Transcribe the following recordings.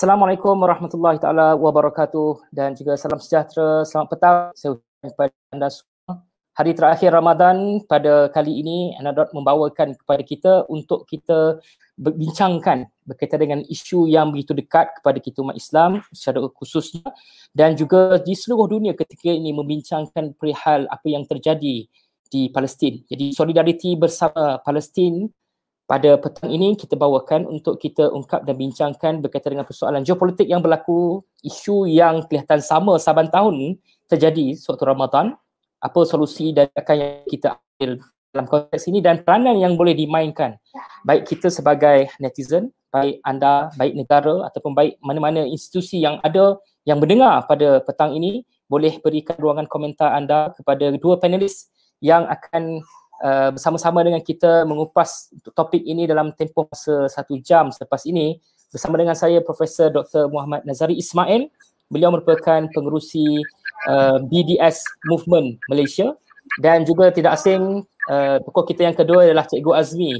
Assalamualaikum warahmatullahi taala wabarakatuh dan juga salam sejahtera. Selamat petang. Saya kepada anda semua. Hari terakhir Ramadan pada kali ini Anadot membawakan kepada kita untuk kita berbincangkan berkaitan dengan isu yang begitu dekat kepada kita umat Islam secara khususnya dan juga di seluruh dunia ketika ini membincangkan perihal apa yang terjadi di Palestin. Jadi solidariti bersama Palestin pada petang ini kita bawakan untuk kita ungkap dan bincangkan berkaitan dengan persoalan geopolitik yang berlaku, isu yang kelihatan sama saban tahun terjadi sewaktu Ramadan, apa solusi dan akan yang kita ambil dalam konteks ini dan peranan yang boleh dimainkan? Baik kita sebagai netizen, baik anda, baik negara ataupun baik mana-mana institusi yang ada yang mendengar pada petang ini boleh berikan ruangan komentar anda kepada dua panelis yang akan uh, bersama-sama dengan kita mengupas topik ini dalam tempoh masa satu jam selepas ini bersama dengan saya Profesor Dr. Muhammad Nazari Ismail. Beliau merupakan pengerusi uh, BDS Movement Malaysia dan juga tidak asing uh, tokoh kita yang kedua adalah Cikgu Azmi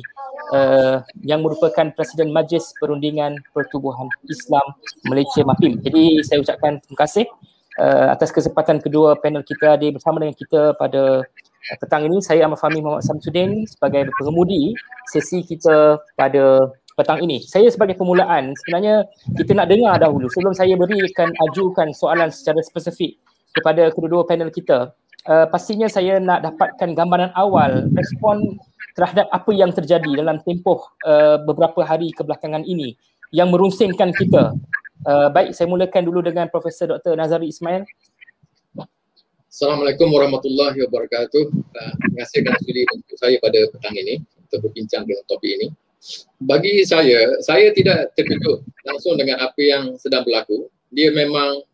uh, yang merupakan Presiden Majlis Perundingan Pertubuhan Islam Malaysia MAPIM. Jadi saya ucapkan terima kasih uh, atas kesempatan kedua panel kita hadir bersama dengan kita pada Eh, petang ini saya Ahmad Fahmi Muhammad Samsudin sebagai pengemudi sesi kita pada petang ini. Saya sebagai permulaan sebenarnya kita nak dengar dahulu sebelum saya berikan ajukan soalan secara spesifik kepada kedua-dua panel kita. Uh, pastinya saya nak dapatkan gambaran awal respon terhadap apa yang terjadi dalam tempoh uh, beberapa hari kebelakangan ini yang merunsingkan kita. Uh, baik, saya mulakan dulu dengan Profesor Dr. Nazari Ismail. Assalamualaikum warahmatullahi wabarakatuh. Uh, terima kasih kerana sudi untuk saya pada petang ini untuk berbincang dengan topik ini. Bagi saya, saya tidak terkejut langsung dengan apa yang sedang berlaku. Dia memang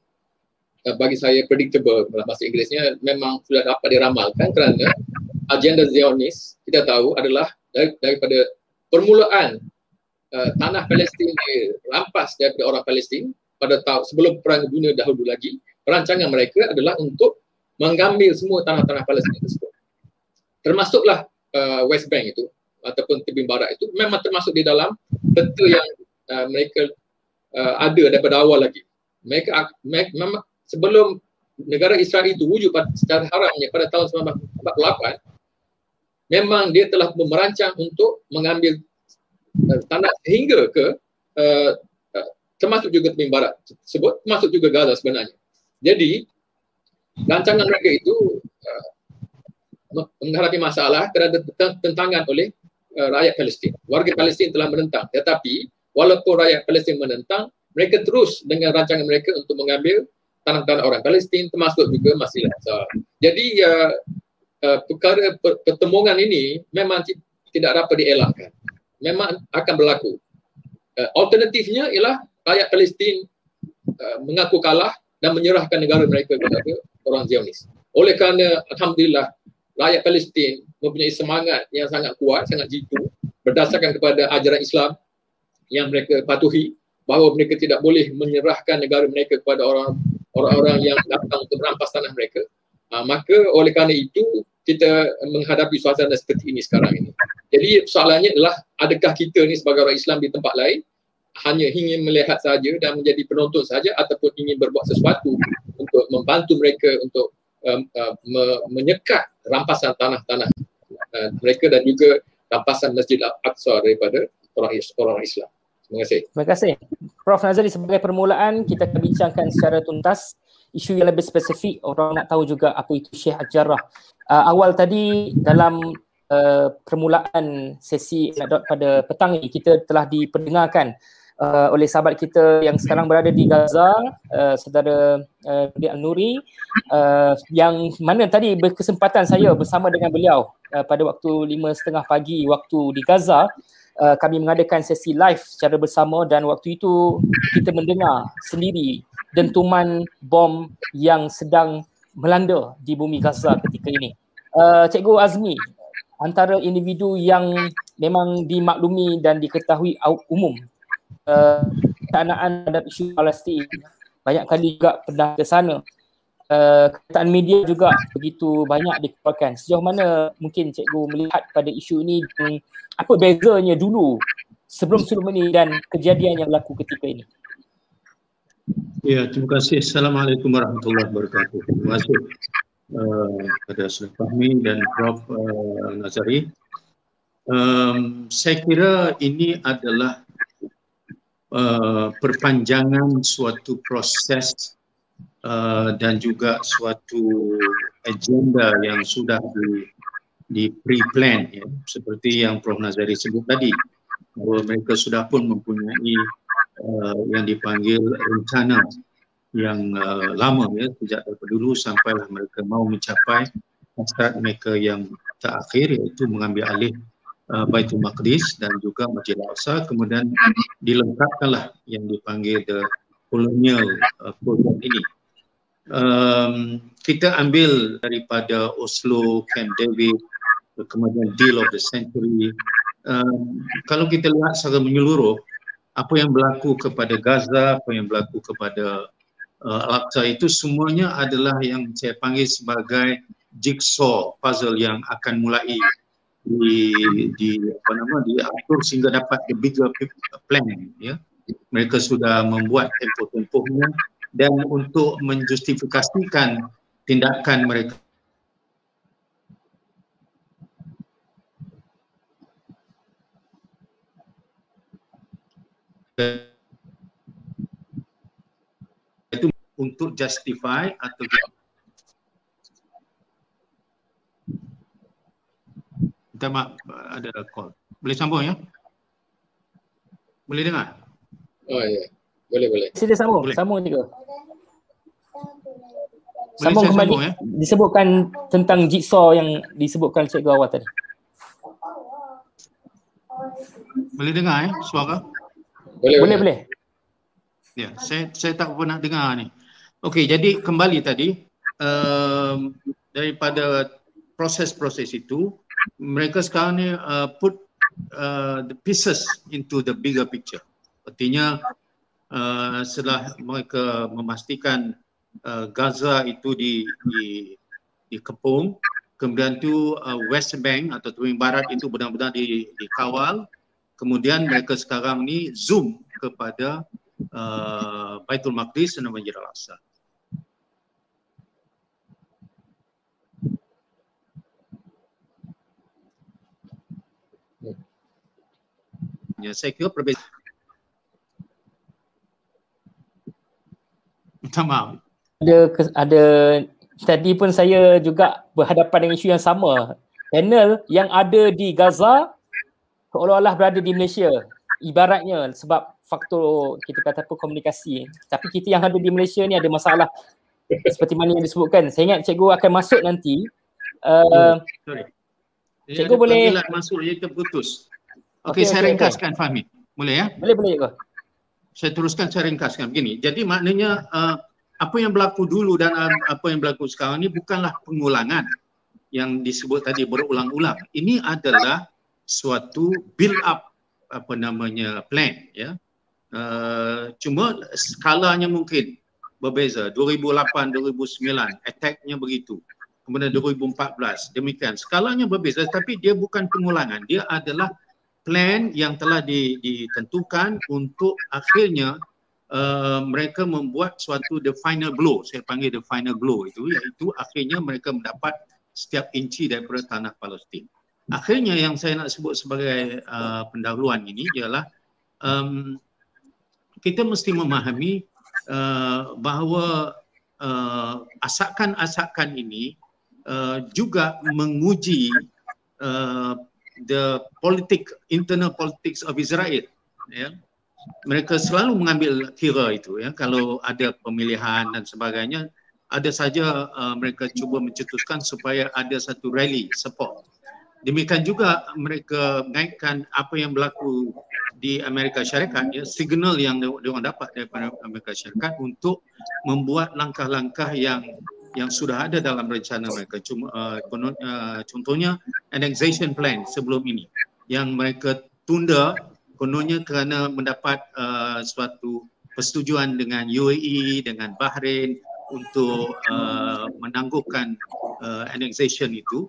uh, bagi saya predictable dalam bahasa Inggerisnya memang sudah dapat diramalkan kerana agenda Zionis kita tahu adalah dari, daripada permulaan uh, tanah Palestin dirampas daripada orang Palestin pada tahun sebelum perang dunia dahulu lagi perancangan mereka adalah untuk mengambil semua tanah-tanah Palestin tersebut. Termasuklah uh, West Bank itu ataupun tebing barat itu memang termasuk di dalam peta yang uh, mereka uh, ada daripada awal lagi. Mereka memang sebelum negara Israel itu wujud pada, secara haramnya pada tahun 1948 memang dia telah merancang untuk mengambil uh, tanah hingga ke uh, uh, termasuk juga tebing barat tersebut termasuk juga Gaza sebenarnya. Jadi rancangan mereka itu uh, menghadapi masalah kerana tentangan oleh uh, rakyat Palestin. Warga Palestin telah menentang tetapi walaupun rakyat Palestin menentang mereka terus dengan rancangan mereka untuk mengambil tanah-tanah orang Palestin termasuk juga Masjid Al-Aqsa. Jadi uh, uh, perkara pertemuan ini memang tidak dapat dielakkan. Memang akan berlaku. Uh, alternatifnya ialah rakyat Palestin uh, mengaku kalah dan menyerahkan negara mereka kepada orang Zionis. Oleh kerana Alhamdulillah rakyat Palestin mempunyai semangat yang sangat kuat, sangat jitu berdasarkan kepada ajaran Islam yang mereka patuhi bahawa mereka tidak boleh menyerahkan negara mereka kepada orang orang-orang yang datang untuk merampas tanah mereka. Uh, maka oleh kerana itu kita menghadapi suasana seperti ini sekarang ini. Jadi soalannya adalah adakah kita ni sebagai orang Islam di tempat lain hanya ingin melihat saja dan menjadi penonton saja ataupun ingin berbuat sesuatu untuk membantu mereka untuk um, uh, me- menyekat rampasan tanah-tanah uh, mereka dan juga rampasan Masjid Al-Aqsa daripada orang, Islam. Terima kasih. Terima kasih. Prof Nazari sebagai permulaan kita akan bincangkan secara tuntas isu yang lebih spesifik orang nak tahu juga apa itu Syekh Ajarah. Uh, awal tadi dalam uh, permulaan sesi pada petang ini kita telah diperdengarkan uh, oleh sahabat kita yang sekarang berada di Gaza, uh, saudara uh, Al-Nuri uh, yang mana tadi berkesempatan saya bersama dengan beliau uh, pada waktu lima setengah pagi waktu di Gaza uh, kami mengadakan sesi live secara bersama dan waktu itu kita mendengar sendiri dentuman bom yang sedang melanda di bumi Gaza ketika ini. Uh, Cikgu Azmi, antara individu yang memang dimaklumi dan diketahui umum kenaan uh, terhadap isu Palestin banyak kali juga pernah ke sana uh, kenyataan media juga begitu banyak dikeluarkan sejauh mana mungkin cikgu melihat pada isu ini dan apa bezanya dulu sebelum sebelum ini dan kejadian yang berlaku ketika ini Ya, terima kasih. Assalamualaikum warahmatullahi wabarakatuh. Terima kasih uh, kepada Saudara Fahmi dan Prof. Uh, Nazari. Um, saya kira ini adalah uh, perpanjangan suatu proses uh, dan juga suatu agenda yang sudah di, di pre-plan ya, seperti yang Prof. Nazari sebut tadi bahawa mereka sudah pun mempunyai uh, yang dipanggil rencana yang uh, lama ya sejak daripada dulu sampailah mereka mau mencapai hasrat mereka yang terakhir iaitu mengambil alih uh, Baitul Maqdis dan juga Masjid Al-Aqsa kemudian dilengkapkanlah yang dipanggil the colonial uh, program ini. Um, kita ambil daripada Oslo, Camp David, kemudian Deal of the Century. Um, kalau kita lihat secara menyeluruh, apa yang berlaku kepada Gaza, apa yang berlaku kepada uh, Al-Aqsa itu semuanya adalah yang saya panggil sebagai jigsaw puzzle yang akan mulai di di apa nama diatur sehingga dapat the bigger plan ya. Mereka sudah membuat tempoh-tempohnya dan untuk menjustifikasikan tindakan mereka. Itu untuk justify atau Minta maaf ada call. Boleh sambung ya? Boleh dengar? Oh ya. Boleh boleh. Sila sambung. Boleh. Sambung juga. Sambung kembali. Sambung, ya? Disebutkan tentang jigsaw yang disebutkan cikgu awal tadi. Boleh dengar eh suara? Boleh boleh. boleh. Ya, saya saya tak pernah dengar ni. Okey, jadi kembali tadi um, daripada proses-proses itu mereka sekarang ni uh, put uh, the pieces into the bigger picture. Artinya uh, setelah mereka memastikan uh, Gaza itu di di dikepung, kemudian tu uh, West Bank atau tepi barat itu benar-benar di, dikawal, kemudian mereka sekarang ni zoom kepada uh, Baitul Maqdis dan Masjid Al-Aqsa. Ya, saya kira perbezaan. Minta maaf. Ada, ada tadi pun saya juga berhadapan dengan isu yang sama. Panel yang ada di Gaza seolah-olah berada di Malaysia. Ibaratnya sebab faktor kita kata apa komunikasi. Tapi kita yang ada di Malaysia ni ada masalah seperti mana yang disebutkan. Saya ingat cikgu akan masuk nanti. Uh, Sorry. Cikgu boleh masuk dia terputus. Okey, okay, saya okay, ringkaskan okay. Fahmi. Boleh ya? Boleh, boleh. Kok. Saya teruskan, saya ringkaskan begini. Jadi maknanya uh, apa yang berlaku dulu dan uh, apa yang berlaku sekarang ini bukanlah pengulangan yang disebut tadi berulang-ulang. Ini adalah suatu build up apa namanya plan ya. Uh, cuma skalanya mungkin berbeza. 2008, 2009 attack-nya begitu. Kemudian 2014 demikian. Skalanya berbeza tapi dia bukan pengulangan. Dia adalah plan yang telah ditentukan untuk akhirnya uh, mereka membuat suatu the final blow saya panggil the final blow itu iaitu akhirnya mereka mendapat setiap inci daripada tanah Palestin. Akhirnya yang saya nak sebut sebagai uh, pendahuluan ini ialah um, kita mesti memahami uh, bahawa uh, asakan-asakan ini uh, juga menguji uh, the politik internal politics of Israel ya. Mereka selalu mengambil kira itu ya. Kalau ada pemilihan dan sebagainya ada saja uh, mereka cuba mencetuskan supaya ada satu rally support. Demikian juga mereka mengaitkan apa yang berlaku di Amerika Syarikat ya. Signal yang dia dapat daripada Amerika Syarikat untuk membuat langkah-langkah yang yang sudah ada dalam rencana mereka. Cuma uh, uh, contohnya annexation plan sebelum ini yang mereka tunda kononnya kerana mendapat uh, suatu persetujuan dengan UAE dengan Bahrain untuk uh, menangguhkan uh, annexation itu.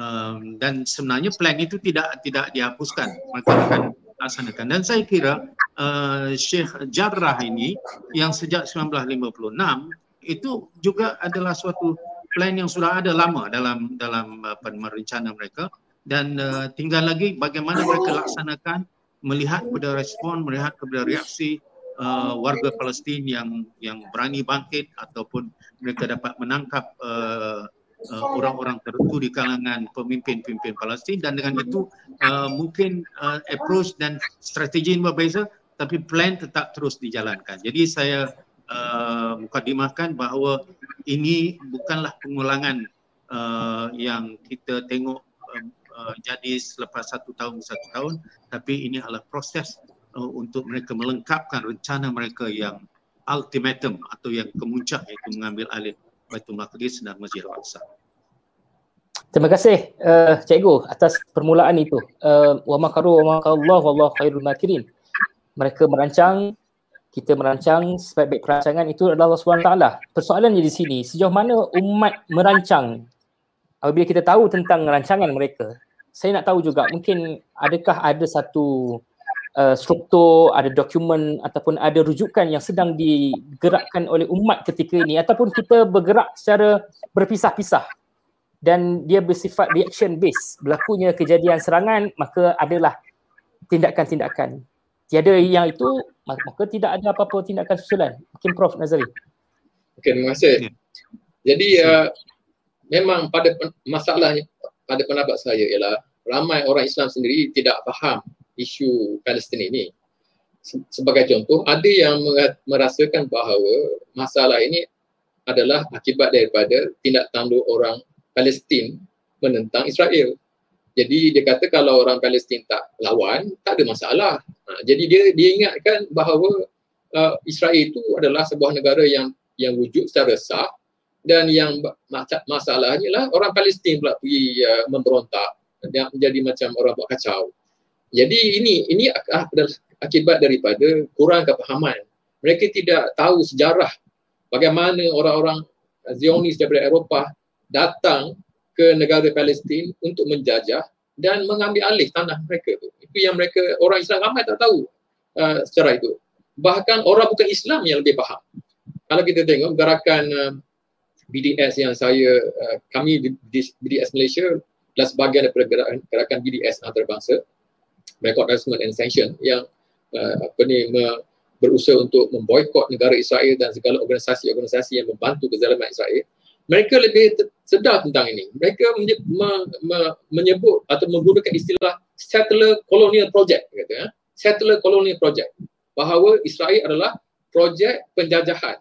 Um, dan sebenarnya plan itu tidak tidak dihapuskan. Mereka akan laksanakan. Dan saya kira uh, Sheikh Jarrah ini yang sejak 1956 itu juga adalah suatu plan yang sudah ada lama dalam dalam apa rencana mereka dan uh, tinggal lagi bagaimana mereka laksanakan melihat kepada respon melihat kepada reaksi uh, warga Palestin yang yang berani bangkit ataupun mereka dapat menangkap uh, uh, orang-orang tertentu di kalangan pemimpin-pemimpin Palestin dan dengan itu uh, mungkin uh, approach dan strategi yang berbeza tapi plan tetap terus dijalankan. Jadi saya uh, mukadimahkan bahawa ini bukanlah pengulangan uh, yang kita tengok uh, jadi selepas satu tahun satu tahun tapi ini adalah proses uh, untuk mereka melengkapkan rencana mereka yang ultimatum atau yang kemuncak iaitu mengambil alih Baitul Maqdis dan Masjid Al-Aqsa. Terima kasih uh, cikgu atas permulaan itu. Uh, wa makaru wa makallahu wallahu khairul makirin. Mereka merancang, kita merancang sebaik-baik perancangan itu adalah Allah SWT. Persoalannya di sini, sejauh mana umat merancang apabila kita tahu tentang rancangan mereka, saya nak tahu juga mungkin adakah ada satu uh, struktur, ada dokumen ataupun ada rujukan yang sedang digerakkan oleh umat ketika ini ataupun kita bergerak secara berpisah-pisah dan dia bersifat reaction based berlakunya kejadian serangan maka adalah tindakan-tindakan tiada yang itu maka tidak ada apa-apa tindakan susulan mungkin Prof Nazari Okey terima kasih jadi uh, memang pada masalahnya pada pendapat saya ialah ramai orang Islam sendiri tidak faham isu Palestin ini. Sebagai contoh, ada yang merasakan bahawa masalah ini adalah akibat daripada tindak tanduk orang Palestin menentang Israel. Jadi dia kata kalau orang Palestin tak lawan, tak ada masalah. Ha, jadi dia dia ingatkan bahawa uh, Israel itu adalah sebuah negara yang yang wujud secara sah dan yang masalahnya lah orang Palestin pula pergi uh, memberontak dan menjadi macam orang buat kacau. Jadi ini ini adalah akibat daripada kurang kepahaman. Mereka tidak tahu sejarah bagaimana orang-orang Zionis daripada Eropah datang ke negara Palestin untuk menjajah dan mengambil alih tanah mereka itu. Itu yang mereka orang Islam ramai tak tahu uh, secara itu. Bahkan orang bukan Islam yang lebih faham. Kalau kita tengok gerakan uh, BDS yang saya uh, kami di, BDS Malaysia adalah sebahagian daripada gerakan, gerakan BDS antarabangsa record assessment and sanction yang uh, apa ni me, berusaha untuk memboikot negara Israel dan segala organisasi-organisasi yang membantu kezaliman Israel mereka lebih sedar tentang ini mereka menye, me, me, menyebut atau menggunakan istilah settler colonial project kata ya settler colonial project bahawa Israel adalah projek penjajahan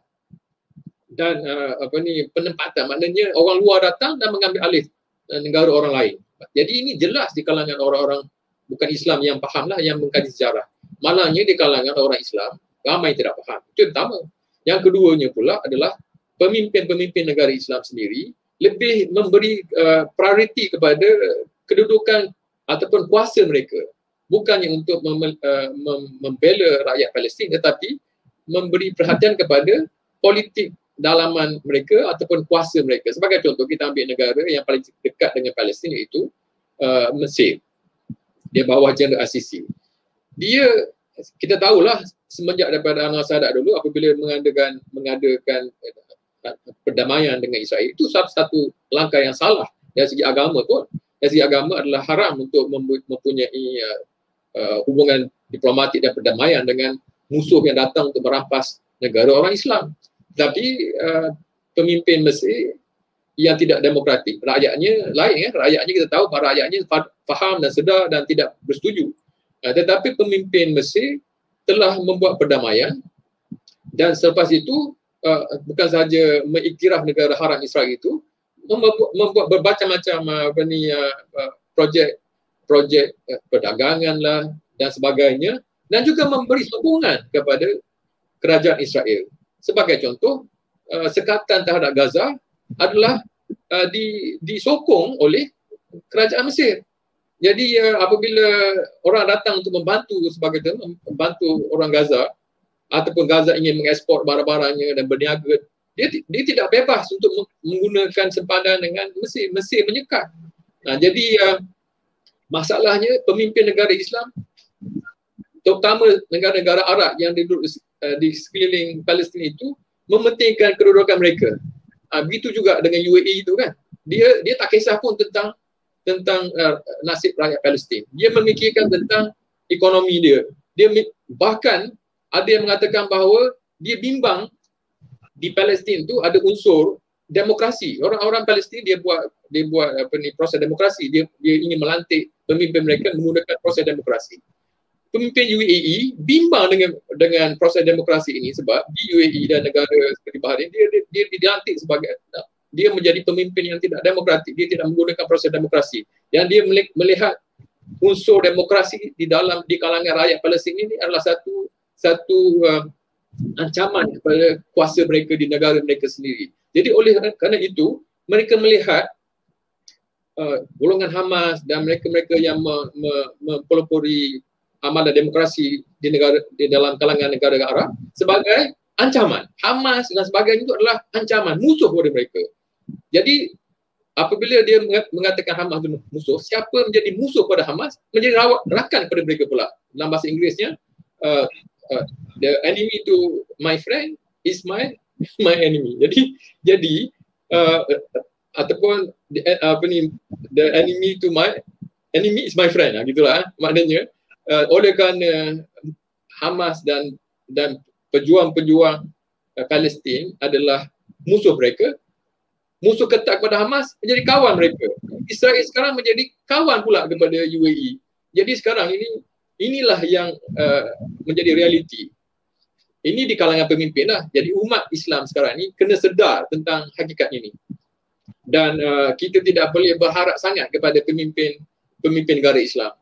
dan uh, apa ni penempatan maknanya orang luar datang dan mengambil alih uh, negara orang lain jadi ini jelas di kalangan orang-orang bukan Islam yang fahamlah yang mengkaji sejarah. Malangnya di kalangan orang Islam ramai tidak faham. Itu yang pertama. Yang keduanya pula adalah pemimpin-pemimpin negara Islam sendiri lebih memberi uh, prioriti kepada kedudukan ataupun kuasa mereka. Bukannya untuk mem- uh, mem- membela rakyat Palestin tetapi memberi perhatian kepada politik dalaman mereka ataupun kuasa mereka. Sebagai contoh kita ambil negara yang paling dekat dengan Palestin iaitu uh, Mesir dia bawah Jenderal Asisi. Dia kita tahulah semenjak daripada Anwar Sadat dulu apabila mengadakan mengadakan perdamaian dengan Israel itu satu satu langkah yang salah dari segi agama pun. Dari segi agama adalah haram untuk mempunyai uh, uh, hubungan diplomatik dan perdamaian dengan musuh yang datang untuk merampas negara orang Islam. Tapi uh, pemimpin Mesir yang tidak demokratik. Rakyatnya lain ya. Rakyatnya kita tahu para rakyatnya faham dan sedar dan tidak bersetuju. Uh, tetapi pemimpin Mesir telah membuat perdamaian dan selepas itu uh, bukan sahaja mengiktiraf negara haram Israel itu membuat, membuat bermacam-macam uh, apa ni uh, uh, projek projek uh, perdagangan lah dan sebagainya dan juga memberi sokongan kepada kerajaan Israel. Sebagai contoh, uh, sekatan terhadap Gaza adalah uh, di, disokong oleh kerajaan Mesir. Jadi uh, apabila orang datang untuk membantu sebagai itu, membantu orang Gaza ataupun Gaza ingin mengekspor barang-barangnya dan berniaga, dia, dia tidak bebas untuk menggunakan sempadan dengan Mesir. Mesir menyekat. Nah, jadi uh, masalahnya pemimpin negara Islam terutama negara-negara Arab yang duduk uh, di sekeliling Palestin itu mementingkan kedudukan mereka. Uh, begitu juga dengan UAE itu kan. Dia dia tak kisah pun tentang tentang uh, nasib rakyat Palestin. Dia memikirkan tentang ekonomi dia. Dia bahkan ada yang mengatakan bahawa dia bimbang di Palestin tu ada unsur demokrasi. Orang-orang Palestin dia buat dia buat apa ni proses demokrasi. Dia dia ingin melantik pemimpin mereka menggunakan proses demokrasi pemimpin UAE bimbang dengan dengan proses demokrasi ini sebab di UAE dan negara seperti Bahrain dia dia, dia dilantik sebagai dia menjadi pemimpin yang tidak demokratik dia tidak menggunakan proses demokrasi yang dia melihat unsur demokrasi di dalam di kalangan rakyat Palestin ini adalah satu satu uh, ancaman kepada kuasa mereka di negara mereka sendiri jadi oleh kerana itu mereka melihat uh, golongan Hamas dan mereka-mereka yang mempelopori amalan demokrasi di negara di dalam kalangan negara Arab sebagai ancaman. Hamas dan sebagainya itu adalah ancaman, musuh kepada mereka. Jadi apabila dia mengatakan Hamas itu musuh, siapa menjadi musuh pada Hamas menjadi rakan kepada mereka pula. Dalam bahasa Inggerisnya, uh, uh, the enemy to my friend is my my enemy. Jadi jadi uh, ataupun uh, apa ni the enemy to my enemy is my friend. Ah gitulah eh. maknanya uh, oleh kerana Hamas dan dan pejuang-pejuang uh, Palestin adalah musuh mereka, musuh ketat kepada Hamas menjadi kawan mereka. Israel sekarang menjadi kawan pula kepada UAE. Jadi sekarang ini inilah yang uh, menjadi realiti. Ini di kalangan pemimpin lah. Jadi umat Islam sekarang ini kena sedar tentang hakikat ini. Dan uh, kita tidak boleh berharap sangat kepada pemimpin pemimpin negara Islam.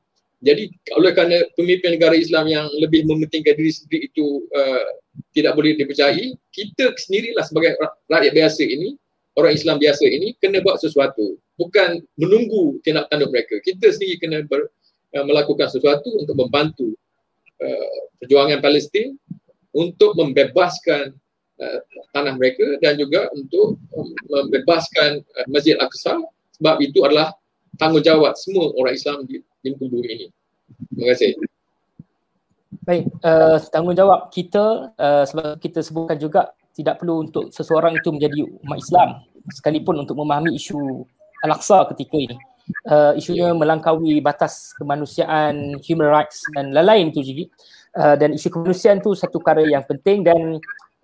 Jadi oleh kerana pemimpin negara Islam yang lebih mementingkan diri sendiri itu uh, tidak boleh dipercayai, kita sendirilah sebagai rakyat biasa ini, orang Islam biasa ini kena buat sesuatu. Bukan menunggu tindak tanduk mereka. Kita sendiri kena ber, uh, melakukan sesuatu untuk membantu uh, perjuangan Palestin untuk membebaskan uh, tanah mereka dan juga untuk um, membebaskan uh, Masjid Al-Aqsa sebab itu adalah tanggungjawab semua orang Islam di muka bumi ini. Terima kasih. Baik, uh, tanggungjawab kita uh, sebab kita sebutkan juga tidak perlu untuk seseorang itu menjadi umat Islam sekalipun untuk memahami isu Al-Aqsa ketika ini. Uh, isunya melangkaui batas kemanusiaan, human rights dan lain-lain itu juga. Uh, dan isu kemanusiaan itu satu perkara yang penting dan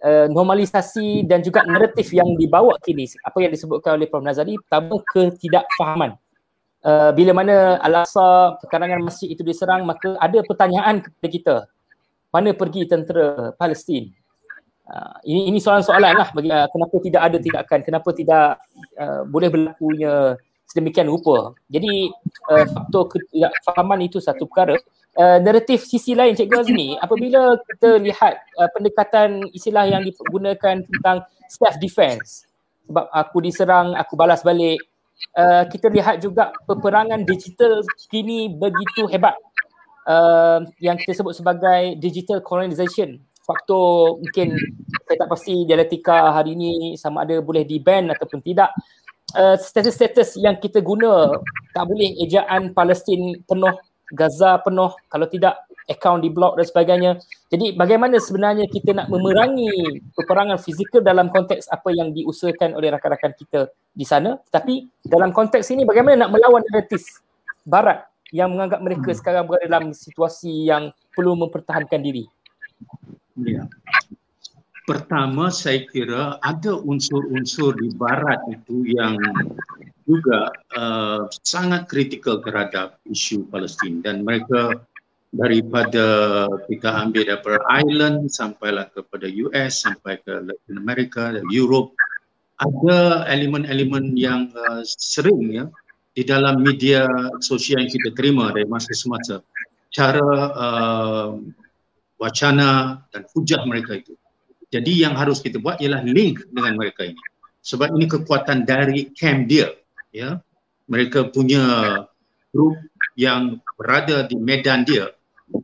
uh, normalisasi dan juga naratif yang dibawa kini apa yang disebutkan oleh Prof. Nazari pertama ketidakfahaman uh, bila mana Al-Aqsa perkarangan masjid itu diserang maka ada pertanyaan kepada kita mana pergi tentera Palestin uh, ini ini soalan-soalan lah bagi uh, kenapa tidak ada tindakan kenapa tidak uh, boleh berlakunya sedemikian rupa. Jadi uh, faktor ketidakfahaman itu satu perkara. Uh, naratif sisi lain Cikgu Azmi apabila kita lihat uh, pendekatan istilah yang digunakan tentang self defense sebab aku diserang aku balas balik uh, kita lihat juga peperangan digital kini begitu hebat uh, yang kita sebut sebagai digital colonization. Faktor mungkin saya tak pasti dialektika hari ini sama ada boleh di ban ataupun tidak uh, status-status yang kita guna tak boleh ejaan Palestin penuh Gaza penuh kalau tidak akaun di blok dan sebagainya. Jadi bagaimana sebenarnya kita nak memerangi peperangan fizikal dalam konteks apa yang diusahakan oleh rakan-rakan kita di sana. Tapi dalam konteks ini bagaimana nak melawan naratif barat yang menganggap mereka hmm. sekarang berada dalam situasi yang perlu mempertahankan diri. Ya. Pertama saya kira ada unsur-unsur di barat itu yang juga uh, sangat kritikal terhadap isu Palestin. Dan mereka daripada kita ambil daripada Ireland sampailah kepada US sampai ke Latin America dan Europe ada elemen-elemen yang uh, sering ya di dalam media sosial yang kita terima dari masa semasa. Cara uh, wacana dan hujah mereka itu jadi yang harus kita buat ialah link dengan mereka ini sebab ini kekuatan dari camp dia ya mereka punya grup yang berada di medan dia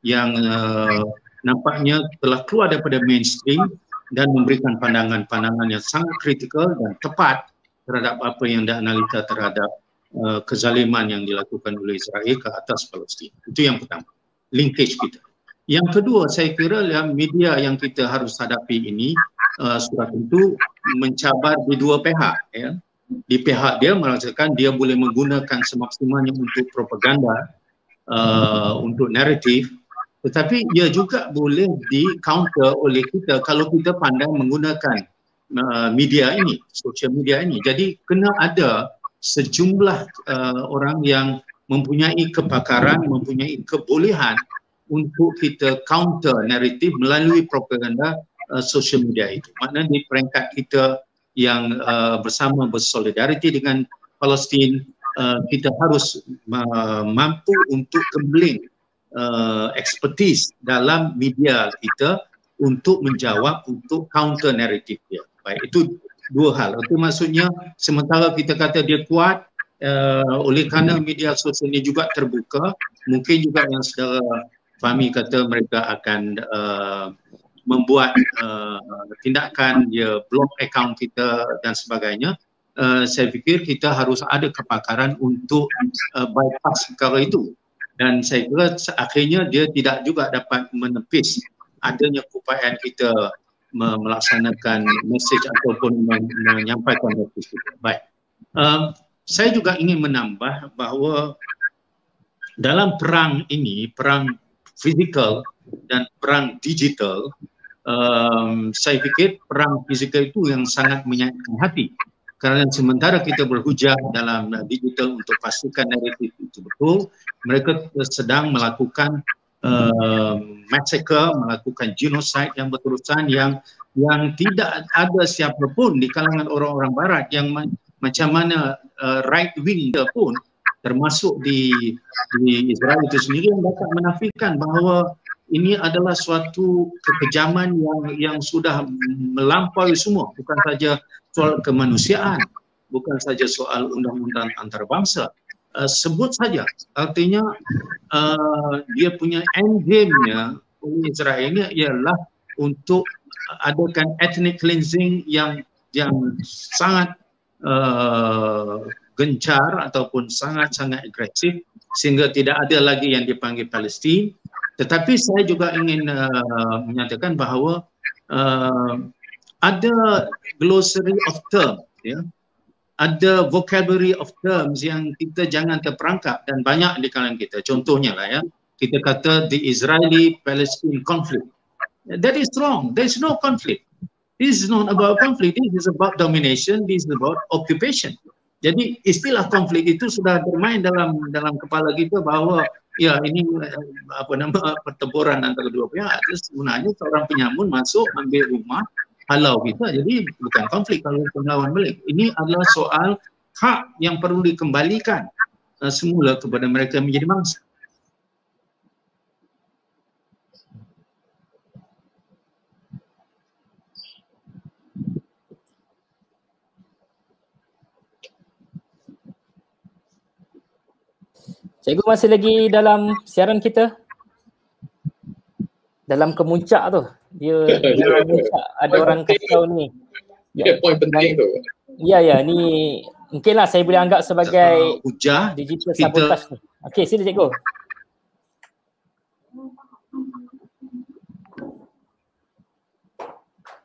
yang uh, nampaknya telah keluar daripada mainstream dan memberikan pandangan-pandangan yang sangat kritikal dan tepat terhadap apa yang dianalisa terhadap uh, kezaliman yang dilakukan oleh Israel ke atas Palestin. Itu yang pertama. Linkage kita. Yang kedua, saya kira yang media yang kita harus hadapi ini uh, sudah tentu mencabar di dua pihak. Ya. Di pihak dia merasakan dia boleh menggunakan semaksimalnya untuk propaganda, uh, untuk naratif, tetapi ia juga boleh di counter oleh kita kalau kita pandai menggunakan uh, media ini, social media ini. Jadi kena ada sejumlah uh, orang yang mempunyai kepakaran, mempunyai kebolehan untuk kita counter naratif melalui propaganda uh, social media itu. Maknanya di peringkat kita yang uh, bersama bersolidariti dengan Palestin, uh, kita harus uh, mampu untuk kembeling uh, expertise dalam media kita untuk menjawab untuk counter naratif dia. Baik, itu dua hal. Itu maksudnya sementara kita kata dia kuat, uh, oleh kerana media sosial ini juga terbuka, mungkin juga yang saudara Fahmi kata mereka akan uh, membuat uh, tindakan dia block account kita dan sebagainya uh, saya fikir kita harus ada kepakaran untuk uh, bypass perkara itu dan saya kira akhirnya dia tidak juga dapat menepis adanya upayaan kita melaksanakan message ataupun menyampaikan message itu. Baik. Um, saya juga ingin menambah bahawa dalam perang ini, perang fizikal dan perang digital, um, saya fikir perang fizikal itu yang sangat menyakitkan hati. Kerana sementara kita berhujah dalam digital untuk pastikan naratif itu betul, mereka sedang melakukan uh, massacre, melakukan genocide yang berterusan yang yang tidak ada siapa pun di kalangan orang-orang barat yang macam mana uh, right wing pun termasuk di di Israel itu sendiri yang dapat menafikan bahawa ini adalah suatu kekejaman yang yang sudah melampaui semua. Bukan saja soal kemanusiaan bukan saja soal undang-undang antarabangsa. Uh, sebut saja artinya uh, dia punya end game-nya Israel ini ialah untuk adakan ethnic cleansing yang yang sangat uh, gencar ataupun sangat-sangat agresif sehingga tidak ada lagi yang dipanggil Palestin. Tetapi saya juga ingin uh, menyatakan bahawa uh, ada glossary of term, ya. ada vocabulary of terms yang kita jangan terperangkap dan banyak di kalangan kita. Contohnya lah ya, kita kata the Israeli-Palestine conflict. That is wrong. There is no conflict. This is not about conflict. This is about domination. This is about occupation. Jadi istilah konflik itu sudah bermain dalam dalam kepala kita bahawa ya ini eh, apa nama pertempuran antara dua pihak. Terus sebenarnya seorang penyamun masuk ambil rumah halau kita. Jadi bukan konflik kalau pengawan balik. Ini adalah soal hak yang perlu dikembalikan uh, semula kepada mereka menjadi mangsa. Cikgu masih lagi dalam siaran kita? Dalam kemuncak tu. Dia dalam kemuncak ada orang kacau ni. Ya, yeah, poin penting tu. Ya, ya. Ni mungkinlah saya boleh anggap sebagai uh, ujah digital sabotage tu. Okey, sila cikgu.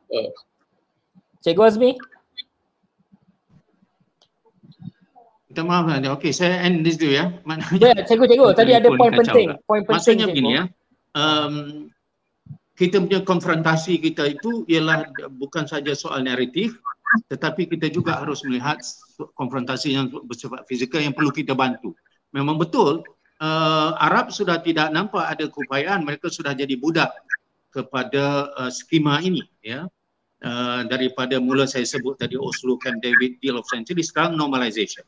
Uh. Cikgu Azmi? Minta maaf lah. Okey, saya end this dulu ya. Maknanya, ya, cikgu, cikgu. Tadi ada poin penting. Poin penting, Maksudnya cikgu. begini ya. Um, kita punya konfrontasi kita itu ialah bukan saja soal naratif tetapi kita juga harus melihat konfrontasi yang bersifat fizikal yang perlu kita bantu. Memang betul uh, Arab sudah tidak nampak ada keupayaan mereka sudah jadi budak kepada uh, skema ini ya. Uh, daripada mula saya sebut tadi Oslo Camp David Deal of Century sekarang normalization.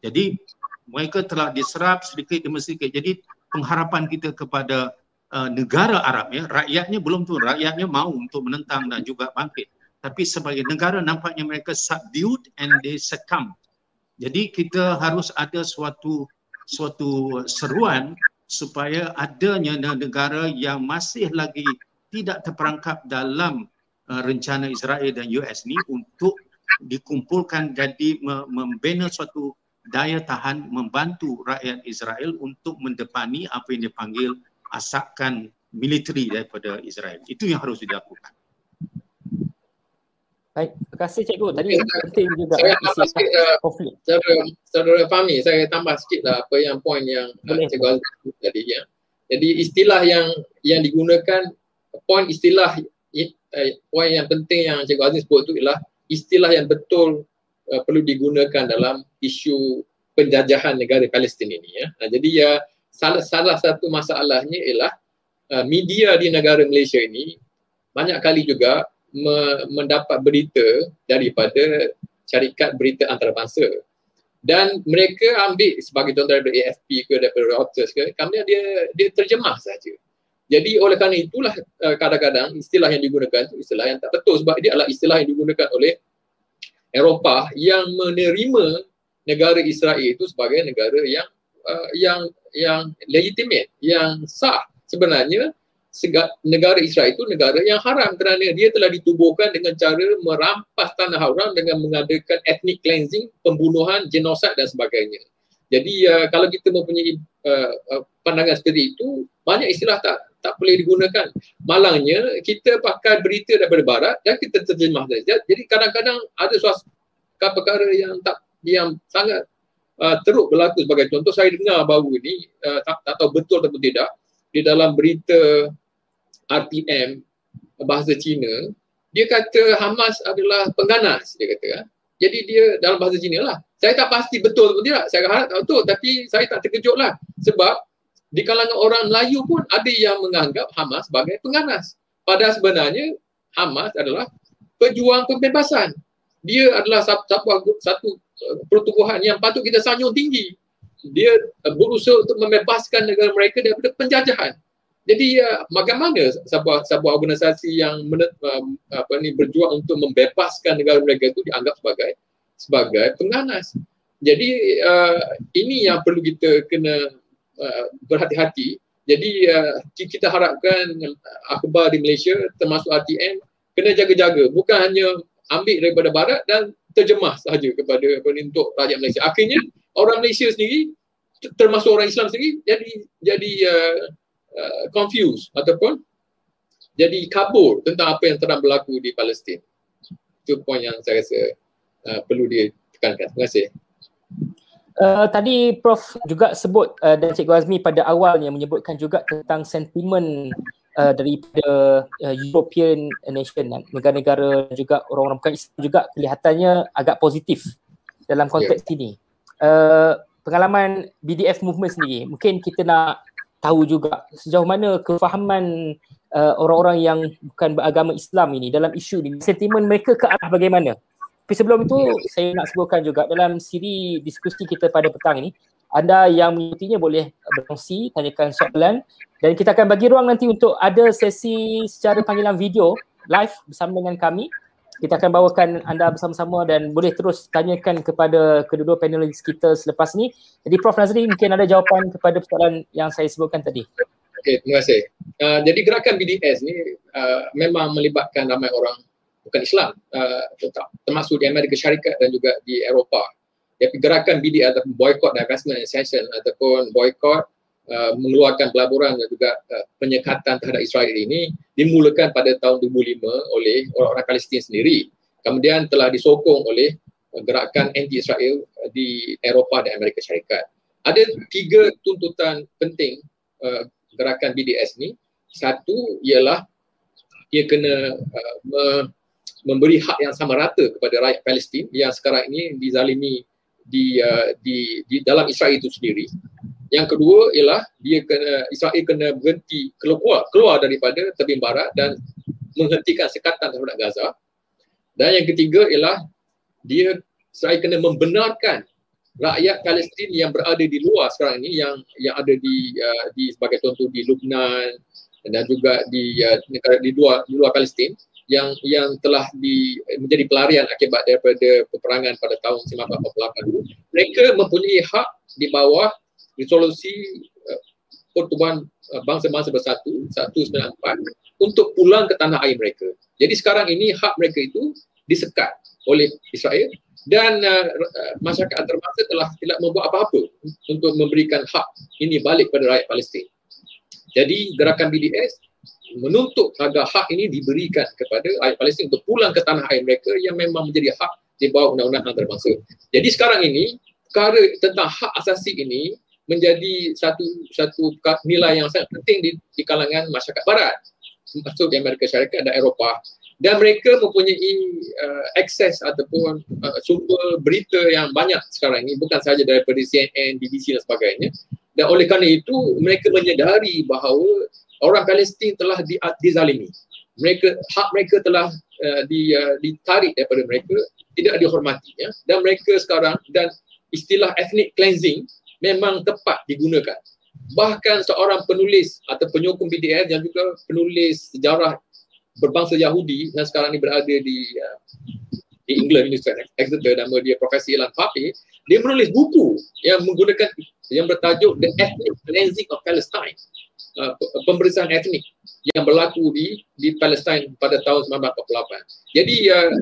Jadi mereka telah diserap sedikit demi sedikit. Jadi pengharapan kita kepada uh, negara Arab ya, rakyatnya belum tu, rakyatnya mau untuk menentang dan juga bangkit. Tapi sebagai negara nampaknya mereka subdued and they succumb. Jadi kita harus ada suatu suatu seruan supaya adanya negara yang masih lagi tidak terperangkap dalam uh, rencana Israel dan US ni untuk dikumpulkan jadi membina suatu daya tahan membantu rakyat Israel untuk mendepani apa yang dipanggil asakan militeri daripada Israel. Itu yang harus dilakukan. Baik, terima kasih cikgu. Tadi ya, penting juga saya tambah sikit, uh, konflik. Saudara, saudara Fahmi, saya tambah sikit lah apa yang poin yang uh, cikgu Azmi tadi ya. Jadi istilah yang yang digunakan, poin istilah uh, poin yang penting yang cikgu Azmi sebut tu ialah istilah yang betul uh, perlu digunakan dalam isu penjajahan negara Palestin ini ya. Nah, jadi ya salah salah satu masalahnya ialah uh, media di negara Malaysia ini banyak kali juga me- mendapat berita daripada syarikat berita antarabangsa dan mereka ambil sebagai contoh daripada AFP ke daripada Reuters ke kemudian dia dia terjemah saja jadi oleh kerana itulah uh, kadang-kadang istilah yang digunakan itu istilah yang tak betul sebab dia adalah istilah yang digunakan oleh Eropah yang menerima negara Israel itu sebagai negara yang uh, yang yang legitimate, yang sah. Sebenarnya negara Israel itu negara yang haram kerana dia telah ditubuhkan dengan cara merampas tanah haram dengan mengadakan ethnic cleansing, pembunuhan, genosid dan sebagainya. Jadi uh, kalau kita mempunyai uh, uh, pandangan seperti itu, banyak istilah tak tak boleh digunakan. Malangnya kita pakai berita daripada barat dan kita terjemah saja. Jadi kadang-kadang ada suatu perkara yang tak yang sangat uh, teruk berlaku sebagai contoh saya dengar baru ini uh, tak, tak tahu betul atau tidak di dalam berita RTM bahasa Cina dia kata Hamas adalah pengganas dia kata kan. Jadi dia dalam bahasa Cina lah. Saya tak pasti betul atau tidak. Saya harap tak betul tapi saya tak terkejut lah. Sebab di kalangan orang Melayu pun ada yang menganggap Hamas sebagai pengganas. Padahal sebenarnya Hamas adalah pejuang pembebasan. Dia adalah satu, satu uh, pertubuhan yang patut kita sanjung tinggi. Dia uh, berusaha untuk membebaskan negara mereka daripada penjajahan. Jadi bagaimana sebuah sebuah organisasi yang uh, apa ni berjuang untuk membebaskan negara mereka itu dianggap sebagai sebagai pengganas. Jadi uh, ini yang perlu kita kena uh, berhati-hati. Jadi uh, kita harapkan akhbar di Malaysia termasuk RTM kena jaga-jaga bukan hanya ambil daripada barat dan terjemah sahaja kepada untuk rakyat Malaysia. Akhirnya orang Malaysia sendiri termasuk orang Islam sendiri jadi jadi uh, Uh, confused ataupun jadi kabur tentang apa yang sedang berlaku di Palestin. Itu poin yang saya rasa uh, perlu ditekankan. Terima kasih. Uh, tadi Prof juga sebut uh, dan Cikgu Azmi pada awalnya menyebutkan juga tentang sentimen uh, daripada uh, European nation negara-negara juga orang-orang bukan Islam juga kelihatannya agak positif dalam konteks yeah. ini. Uh, pengalaman BDF movement sendiri mungkin kita nak tahu juga sejauh mana kefahaman uh, orang-orang yang bukan beragama Islam ini dalam isu ini sentimen mereka ke arah bagaimana tapi sebelum itu saya nak sebutkan juga dalam siri diskusi kita pada petang ini anda yang mengikutinya boleh berkongsi tanyakan soalan dan kita akan bagi ruang nanti untuk ada sesi secara panggilan video live bersama dengan kami kita akan bawakan anda bersama-sama dan boleh terus tanyakan kepada kedua-dua panelis kita selepas ni. Jadi Prof Nazri mungkin ada jawapan kepada persoalan yang saya sebutkan tadi. Okey, terima kasih. Uh, jadi gerakan BDS ni uh, memang melibatkan ramai orang bukan Islam uh, termasuk di Amerika Syarikat dan juga di Eropah. Jadi gerakan BDS ataupun boycott divestment sanction ataupun boycott Uh, mengeluarkan pelaburan dan juga uh, penyekatan terhadap Israel ini dimulakan pada tahun 2005 oleh orang-orang Palestin sendiri. Kemudian telah disokong oleh uh, gerakan anti-Israel uh, di Eropah dan Amerika Syarikat. Ada tiga tuntutan penting uh, gerakan BDS ni. Satu ialah ia kena uh, memberi hak yang sama rata kepada rakyat Palestin yang sekarang ini dizalimi di, uh, di, di dalam Israel itu sendiri. Yang kedua ialah dia kena Israel kena berhenti keluar keluar daripada tebing barat dan menghentikan sekatan terhadap Gaza. Dan yang ketiga ialah dia Israel kena membenarkan rakyat Palestin yang berada di luar sekarang ini yang yang ada di uh, di sebagai contoh di Lebanon dan juga di uh, negara di luar di luar Palestin yang yang telah di menjadi pelarian akibat daripada peperangan pada tahun 1948 mereka mempunyai hak di bawah resolusi uh, pertubuhan uh, bangsa-bangsa bersatu 194 untuk pulang ke tanah air mereka. Jadi sekarang ini hak mereka itu disekat oleh Israel dan uh, masyarakat antarabangsa telah tidak membuat apa-apa untuk memberikan hak ini balik kepada rakyat Palestin. Jadi gerakan BDS menuntut agar hak ini diberikan kepada rakyat Palestin untuk pulang ke tanah air mereka yang memang menjadi hak di bawah undang-undang antarabangsa. Jadi sekarang ini perkara tentang hak asasi ini menjadi satu satu nilai yang sangat penting di, di kalangan masyarakat barat. Termasuk Amerika Syarikat dan Eropah. Dan mereka mempunyai uh, akses ataupun uh, sumber berita yang banyak sekarang ini. Bukan sahaja daripada CNN, BBC dan sebagainya. Dan oleh kerana itu mereka menyedari bahawa orang Palestin telah di, dizalimi. Mereka hak mereka telah uh, di, uh, ditarik daripada mereka tidak dihormati ya. Dan mereka sekarang dan istilah ethnic cleansing memang tepat digunakan. Bahkan seorang penulis atau penyokong BDS yang juga penulis sejarah berbangsa Yahudi yang sekarang ini berada di uh, di England University Exeter nama dia Profesor Ilan Papi dia menulis buku yang menggunakan yang bertajuk The Ethnic Cleansing of Palestine uh, pemberisan etnik yang berlaku di di Palestine pada tahun 1948 jadi uh,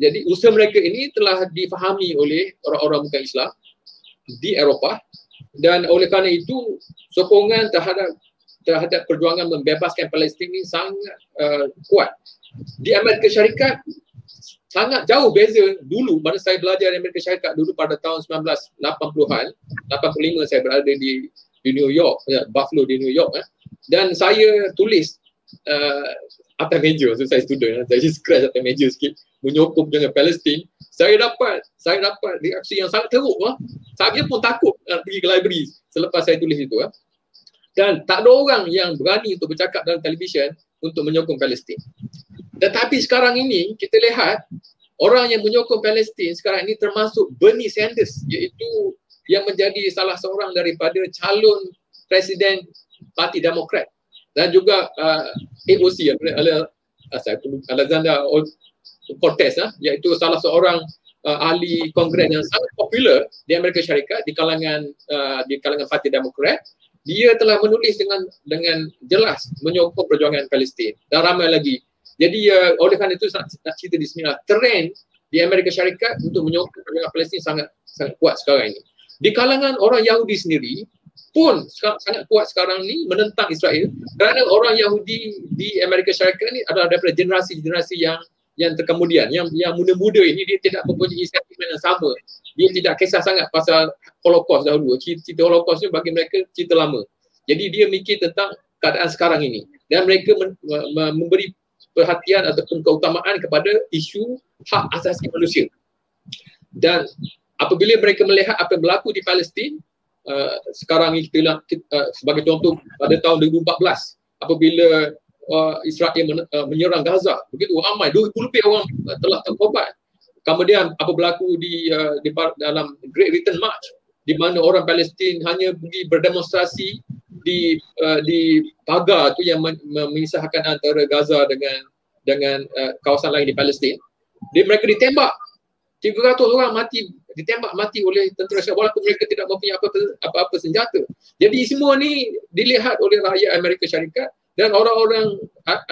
jadi usaha mereka ini telah difahami oleh orang-orang bukan Islam di Eropah dan oleh kerana itu sokongan terhadap terhadap perjuangan membebaskan Palestin ini sangat uh, kuat. Di Amerika Syarikat sangat jauh beza dulu mana saya belajar di Amerika Syarikat dulu pada tahun 1980-an 85 saya berada di di New York ya, Buffalo di New York eh. dan saya tulis uh, atas meja so saya student eh. saya scratch atas meja sikit menyokong dengan Palestin saya dapat saya dapat reaksi yang sangat teruk eh. saya pun takut uh, pergi ke library selepas saya tulis itu eh dan tak ada orang yang berani untuk bercakap dalam televisyen untuk menyokong Palestin. Tetapi sekarang ini kita lihat orang yang menyokong Palestin sekarang ini termasuk Bernie Sanders iaitu yang menjadi salah seorang daripada calon presiden Parti Demokrat dan juga uh, AOC uh, Alexander Cortez uh, iaitu salah seorang uh, ahli kongres yang sangat popular di Amerika Syarikat di kalangan uh, di kalangan Parti Demokrat dia telah menulis dengan dengan jelas menyokong perjuangan Palestin dan ramai lagi. Jadi uh, oleh kerana itu nak, nak cerita di sini lah, trend di Amerika Syarikat untuk menyokong perjuangan Palestin sangat sangat kuat sekarang ini. Di kalangan orang Yahudi sendiri pun sangat kuat sekarang ni menentang Israel kerana orang Yahudi di Amerika Syarikat ni adalah daripada generasi-generasi yang yang terkemudian yang yang muda-muda ini dia tidak mempunyai sentimen yang sama. Dia tidak kisah sangat pasal Holocaust dahulu. Cerita, cerita Holocaust ni bagi mereka cerita lama. Jadi dia mikir tentang keadaan sekarang ini. Dan mereka men, men, memberi perhatian ataupun keutamaan kepada isu hak asasi manusia. Dan apabila mereka melihat apa yang berlaku di Palestin uh, sekarang ini kita, uh, sebagai contoh pada tahun 2014 apabila uh, Israel men, uh, menyerang Gaza. Begitu ramai 20 lebih orang uh, telah terkorban. Kemudian apa berlaku di, uh, di dalam Great Return March di mana orang Palestin hanya pergi berdemonstrasi di uh, di pagar tu yang memisahkan antara Gaza dengan dengan uh, kawasan lain di Palestin. Dia mereka ditembak 300 orang mati ditembak mati oleh tentera Israel walaupun mereka tidak mempunyai apa-apa, apa-apa senjata. Jadi semua ni dilihat oleh rakyat Amerika Syarikat dan orang-orang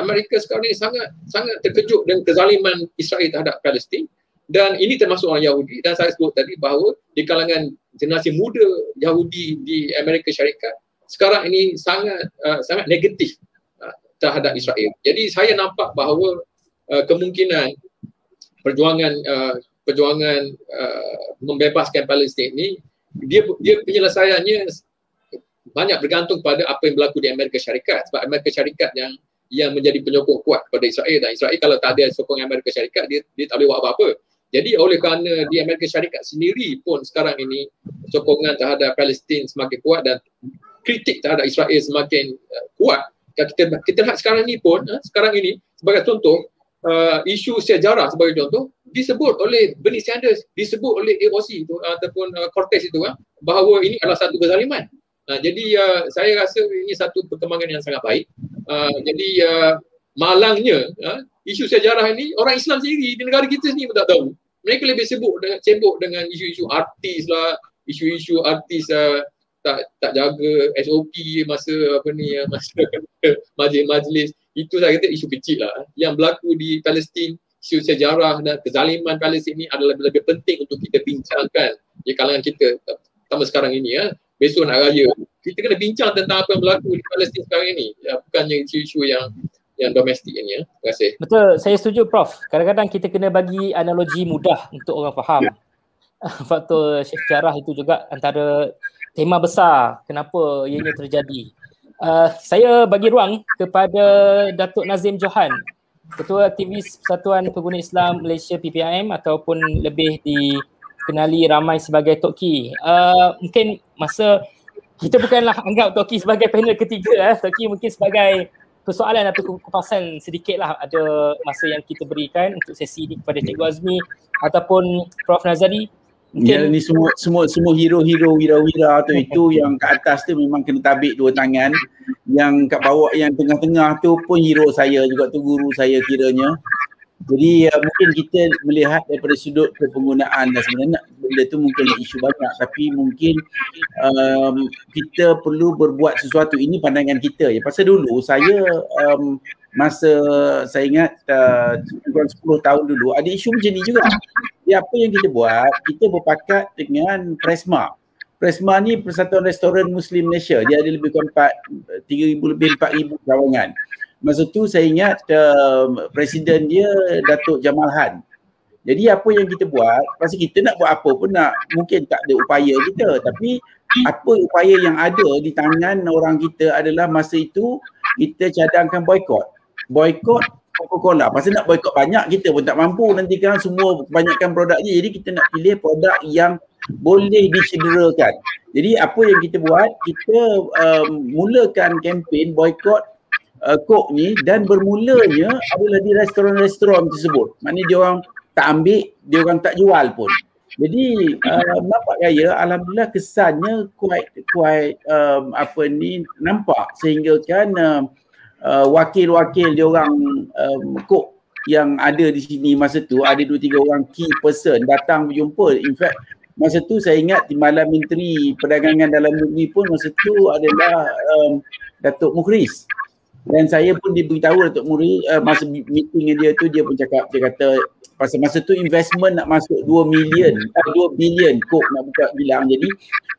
Amerika sekarang ini sangat sangat terkejut dengan kezaliman Israel terhadap Palestin dan ini termasuk orang Yahudi dan saya sebut tadi bahawa di kalangan generasi muda Yahudi di Amerika Syarikat sekarang ini sangat uh, sangat negatif uh, terhadap Israel. Jadi saya nampak bahawa uh, kemungkinan perjuangan uh, perjuangan uh, membebaskan Palestin ini dia dia penyelesaiannya banyak bergantung pada apa yang berlaku di Amerika Syarikat sebab Amerika Syarikat yang yang menjadi penyokong kuat kepada Israel dan Israel kalau tak ada sokong Amerika Syarikat dia dia tak boleh buat apa-apa. Jadi oleh kerana di Amerika Syarikat sendiri pun sekarang ini sokongan terhadap Palestin semakin kuat dan kritik terhadap Israel semakin uh, kuat. Kita kita lihat sekarang ini pun uh, sekarang ini sebagai contoh uh, isu sejarah sebagai contoh disebut oleh Bernie Sanders, disebut oleh AOC itu ataupun uh, Cortez itu uh, bahawa ini adalah satu kezaliman. Uh, jadi uh, saya rasa ini satu perkembangan yang sangat baik. Uh, jadi uh, malangnya uh, isu sejarah ini orang Islam sendiri di negara kita ni pun tak tahu. Mereka lebih sibuk dengan sibuk dengan isu-isu artis lah, isu-isu artis uh, tak tak jaga SOP masa apa ni masa majlis-majlis itu saya kata isu kecil lah yang berlaku di Palestin isu sejarah dan kezaliman Palestin ini adalah lebih, lebih penting untuk kita bincangkan di kalangan kita pertama sekarang ini ya besok nak raya kita kena bincang tentang apa yang berlaku di Palestin sekarang ini. Ya, bukannya isu-isu yang yang domestik ini ya. Terima kasih. Betul, saya setuju Prof. Kadang-kadang kita kena bagi analogi mudah untuk orang faham. Ya. Faktor sejarah itu juga antara tema besar kenapa ianya terjadi. Uh, saya bagi ruang kepada Datuk Nazim Johan, Ketua Aktivis Persatuan Pengguna Islam Malaysia PPIM ataupun lebih dikenali ramai sebagai Toki. Uh, mungkin masa kita bukanlah anggap Toki sebagai panel ketiga, eh. Toki mungkin sebagai persoalan atau kupasan sedikit lah ada masa yang kita berikan untuk sesi ini kepada Cikgu Azmi ataupun Prof Nazari. Mungkin ya, ni semua semua semua hero-hero wira-wira tu itu yang kat atas tu memang kena tabik dua tangan. Yang kat bawah yang tengah-tengah tu pun hero saya juga tu guru saya kiranya. Jadi uh, mungkin kita melihat daripada sudut penggunaan dan sebenarnya benda tu mungkin isu banyak tapi mungkin um, kita perlu berbuat sesuatu ini pandangan kita ya pasal dulu saya um, masa saya ingat uh, 10 tahun dulu ada isu macam ni juga. Ya, apa yang kita buat kita berpakat dengan Presma. Presma ni Persatuan Restoran Muslim Malaysia. Dia ada lebih kurang 4 3000 lebih 4000 kawangan. Masa tu saya ingat uh, presiden dia Datuk Jamal Han. Jadi apa yang kita buat, pasal kita nak buat apa pun nak mungkin tak ada upaya kita. Tapi apa upaya yang ada di tangan orang kita adalah masa itu kita cadangkan boykot. Boykot Coca-Cola. Pasal nak boykot banyak kita pun tak mampu nanti kan semua kebanyakan produknya. Jadi kita nak pilih produk yang boleh dicederakan. Jadi apa yang kita buat, kita um, mulakan kempen boykot uh, Coke ni dan bermulanya adalah di restoran-restoran tersebut. Maknanya dia orang tak ambil, dia orang tak jual pun. Jadi uh, nampak gaya alhamdulillah kesannya quite quite um, apa ni nampak sehingga kan uh, uh, wakil-wakil dia orang um, Coke yang ada di sini masa tu ada dua tiga orang key person datang berjumpa. In fact masa tu saya ingat di malam menteri perdagangan dalam negeri pun masa tu adalah um, Datuk Mukhris dan saya pun diberitahu Datuk Muri uh, masa meeting dia tu dia pun cakap dia kata pasal masa tu investment nak masuk 2 million uh, 2 billion kok nak buka bilang. Jadi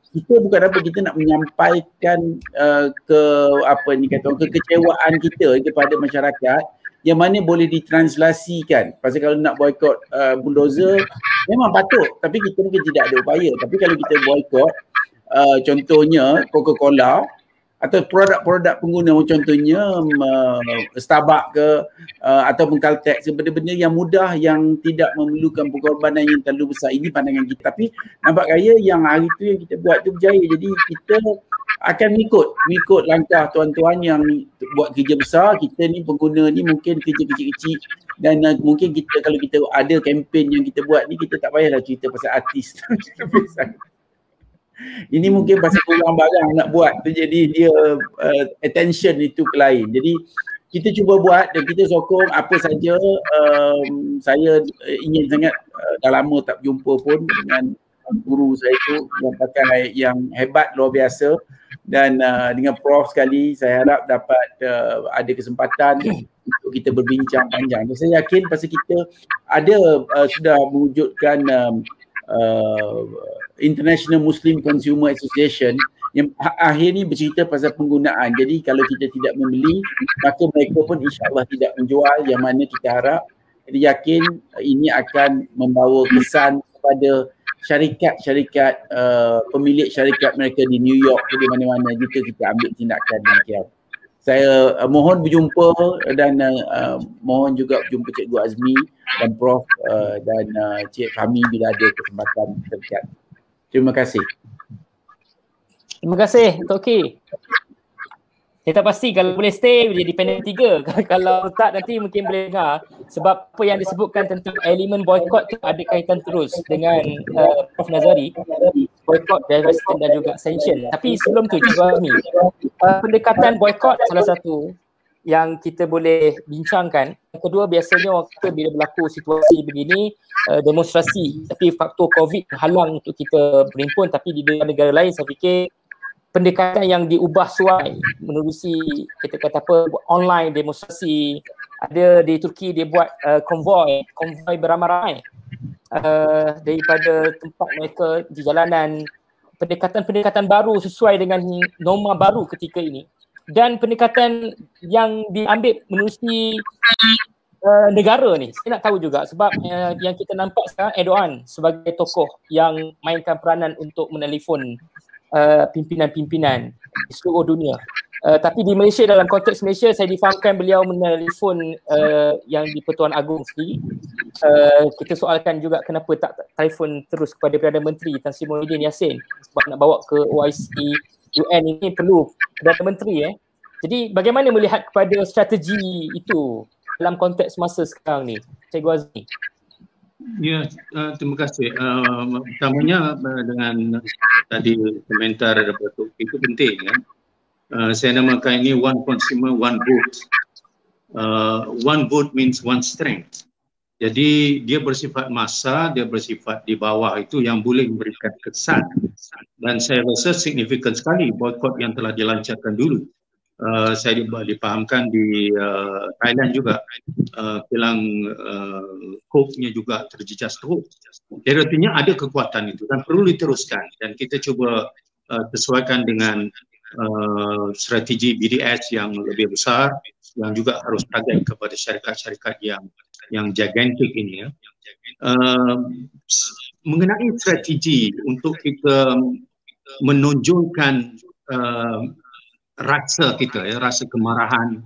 kita bukan apa kita nak menyampaikan uh, ke apa ni kata kekecewaan kita kepada masyarakat yang mana boleh ditranslasikan. Pasal kalau nak boykot uh, bulldozer memang patut. Tapi kita mungkin tidak ada upaya. Tapi kalau kita boykot uh, contohnya Coca-Cola atau produk-produk pengguna contohnya uh, Starbucks ke uh, ataupun Caltex benda-benda yang mudah yang tidak memerlukan pengorbanan yang terlalu besar. Ini pandangan kita. Tapi nampak gaya yang hari tu yang kita buat tu berjaya. Jadi kita akan ikut. Ikut langkah tuan-tuan yang buat kerja besar. Kita ni pengguna ni mungkin kerja kecil-kecil. Dan uh, mungkin kita kalau kita ada kempen yang kita buat ni kita tak payahlah cerita pasal artis ini mungkin pasal kurang barang nak buat tu jadi dia uh, attention itu ke lain. Jadi kita cuba buat dan kita sokong apa saja um, saya ingin sangat uh, dah lama tak jumpa pun dengan guru saya itu yang pakai yang hebat luar biasa. Dan uh, dengan prof sekali saya harap dapat uh, ada kesempatan untuk kita berbincang panjang. Dan saya yakin pasal kita ada uh, sudah mewujudkan um, uh, International Muslim Consumer Association yang akhir ni bercerita pasal penggunaan. Jadi kalau kita tidak membeli, maka mereka pun insyaAllah tidak menjual yang mana kita harap. Jadi yakin uh, ini akan membawa kesan kepada syarikat-syarikat uh, pemilik syarikat mereka di New York di mana-mana jika kita ambil tindakan demikian saya uh, mohon berjumpa dan uh, mohon juga berjumpa Cikgu Azmi dan Prof uh, dan uh, Cik Fahmi bila ada kesempatan terdekat. Terima kasih. Terima kasih Toki. Saya tak pasti kalau boleh stay jadi panel tiga. kalau tak nanti mungkin boleh dengar sebab apa yang disebutkan tentang elemen boycott tu ada kaitan terus dengan uh, Prof Nazari boycott dan dan juga sanction. Tapi sebelum tu Cikgu Azmi, uh, pendekatan boycott salah satu yang kita boleh bincangkan. Yang kedua biasanya waktu bila berlaku situasi begini uh, demonstrasi. Tapi faktor COVID halang untuk kita berimpun tapi di negara lain saya fikir pendekatan yang diubah suai menerusi kita kata apa online demonstrasi. Ada di Turki dia buat uh, konvoi. Konvoi beramai-ramai uh, daripada tempat mereka di jalanan pendekatan-pendekatan baru sesuai dengan norma baru ketika ini dan pendekatan yang diambil menerusi uh, negara ni. Saya nak tahu juga sebab uh, yang kita nampak sekarang Erdogan sebagai tokoh yang mainkan peranan untuk menelefon uh, pimpinan-pimpinan di seluruh dunia. Uh, tapi di Malaysia dalam konteks Malaysia saya difahamkan beliau menelefon uh, yang di Pertuan Agong sendiri. Uh, kita soalkan juga kenapa tak telefon terus kepada Perdana Menteri Tan Sri Muhyiddin Yassin sebab nak bawa ke OIC UN ini perlu Perdana Menteri eh. Jadi bagaimana melihat kepada strategi itu dalam konteks masa sekarang ni? Cikgu Azmi. Ya, uh, terima kasih. Uh, uh, dengan tadi komentar Datuk itu penting ya. Uh, saya namakan ini one consumer one vote. Uh, one vote means one strength. Jadi dia bersifat masa, dia bersifat di bawah itu yang boleh memberikan kesan. Dan saya rasa signifikan sekali boykot yang telah dilancarkan dulu. Uh, saya dipahamkan di uh, Thailand juga uh, kilang uh, coke-nya juga terjejas teruk. Jadi artinya ada kekuatan itu dan perlu diteruskan dan kita cuba uh, sesuaikan dengan uh, strategi BDS yang lebih besar yang juga harus target kepada syarikat-syarikat yang yang gigantic ini ya. Uh, mengenai strategi untuk kita menonjolkan uh, rasa kita ya rasa kemarahan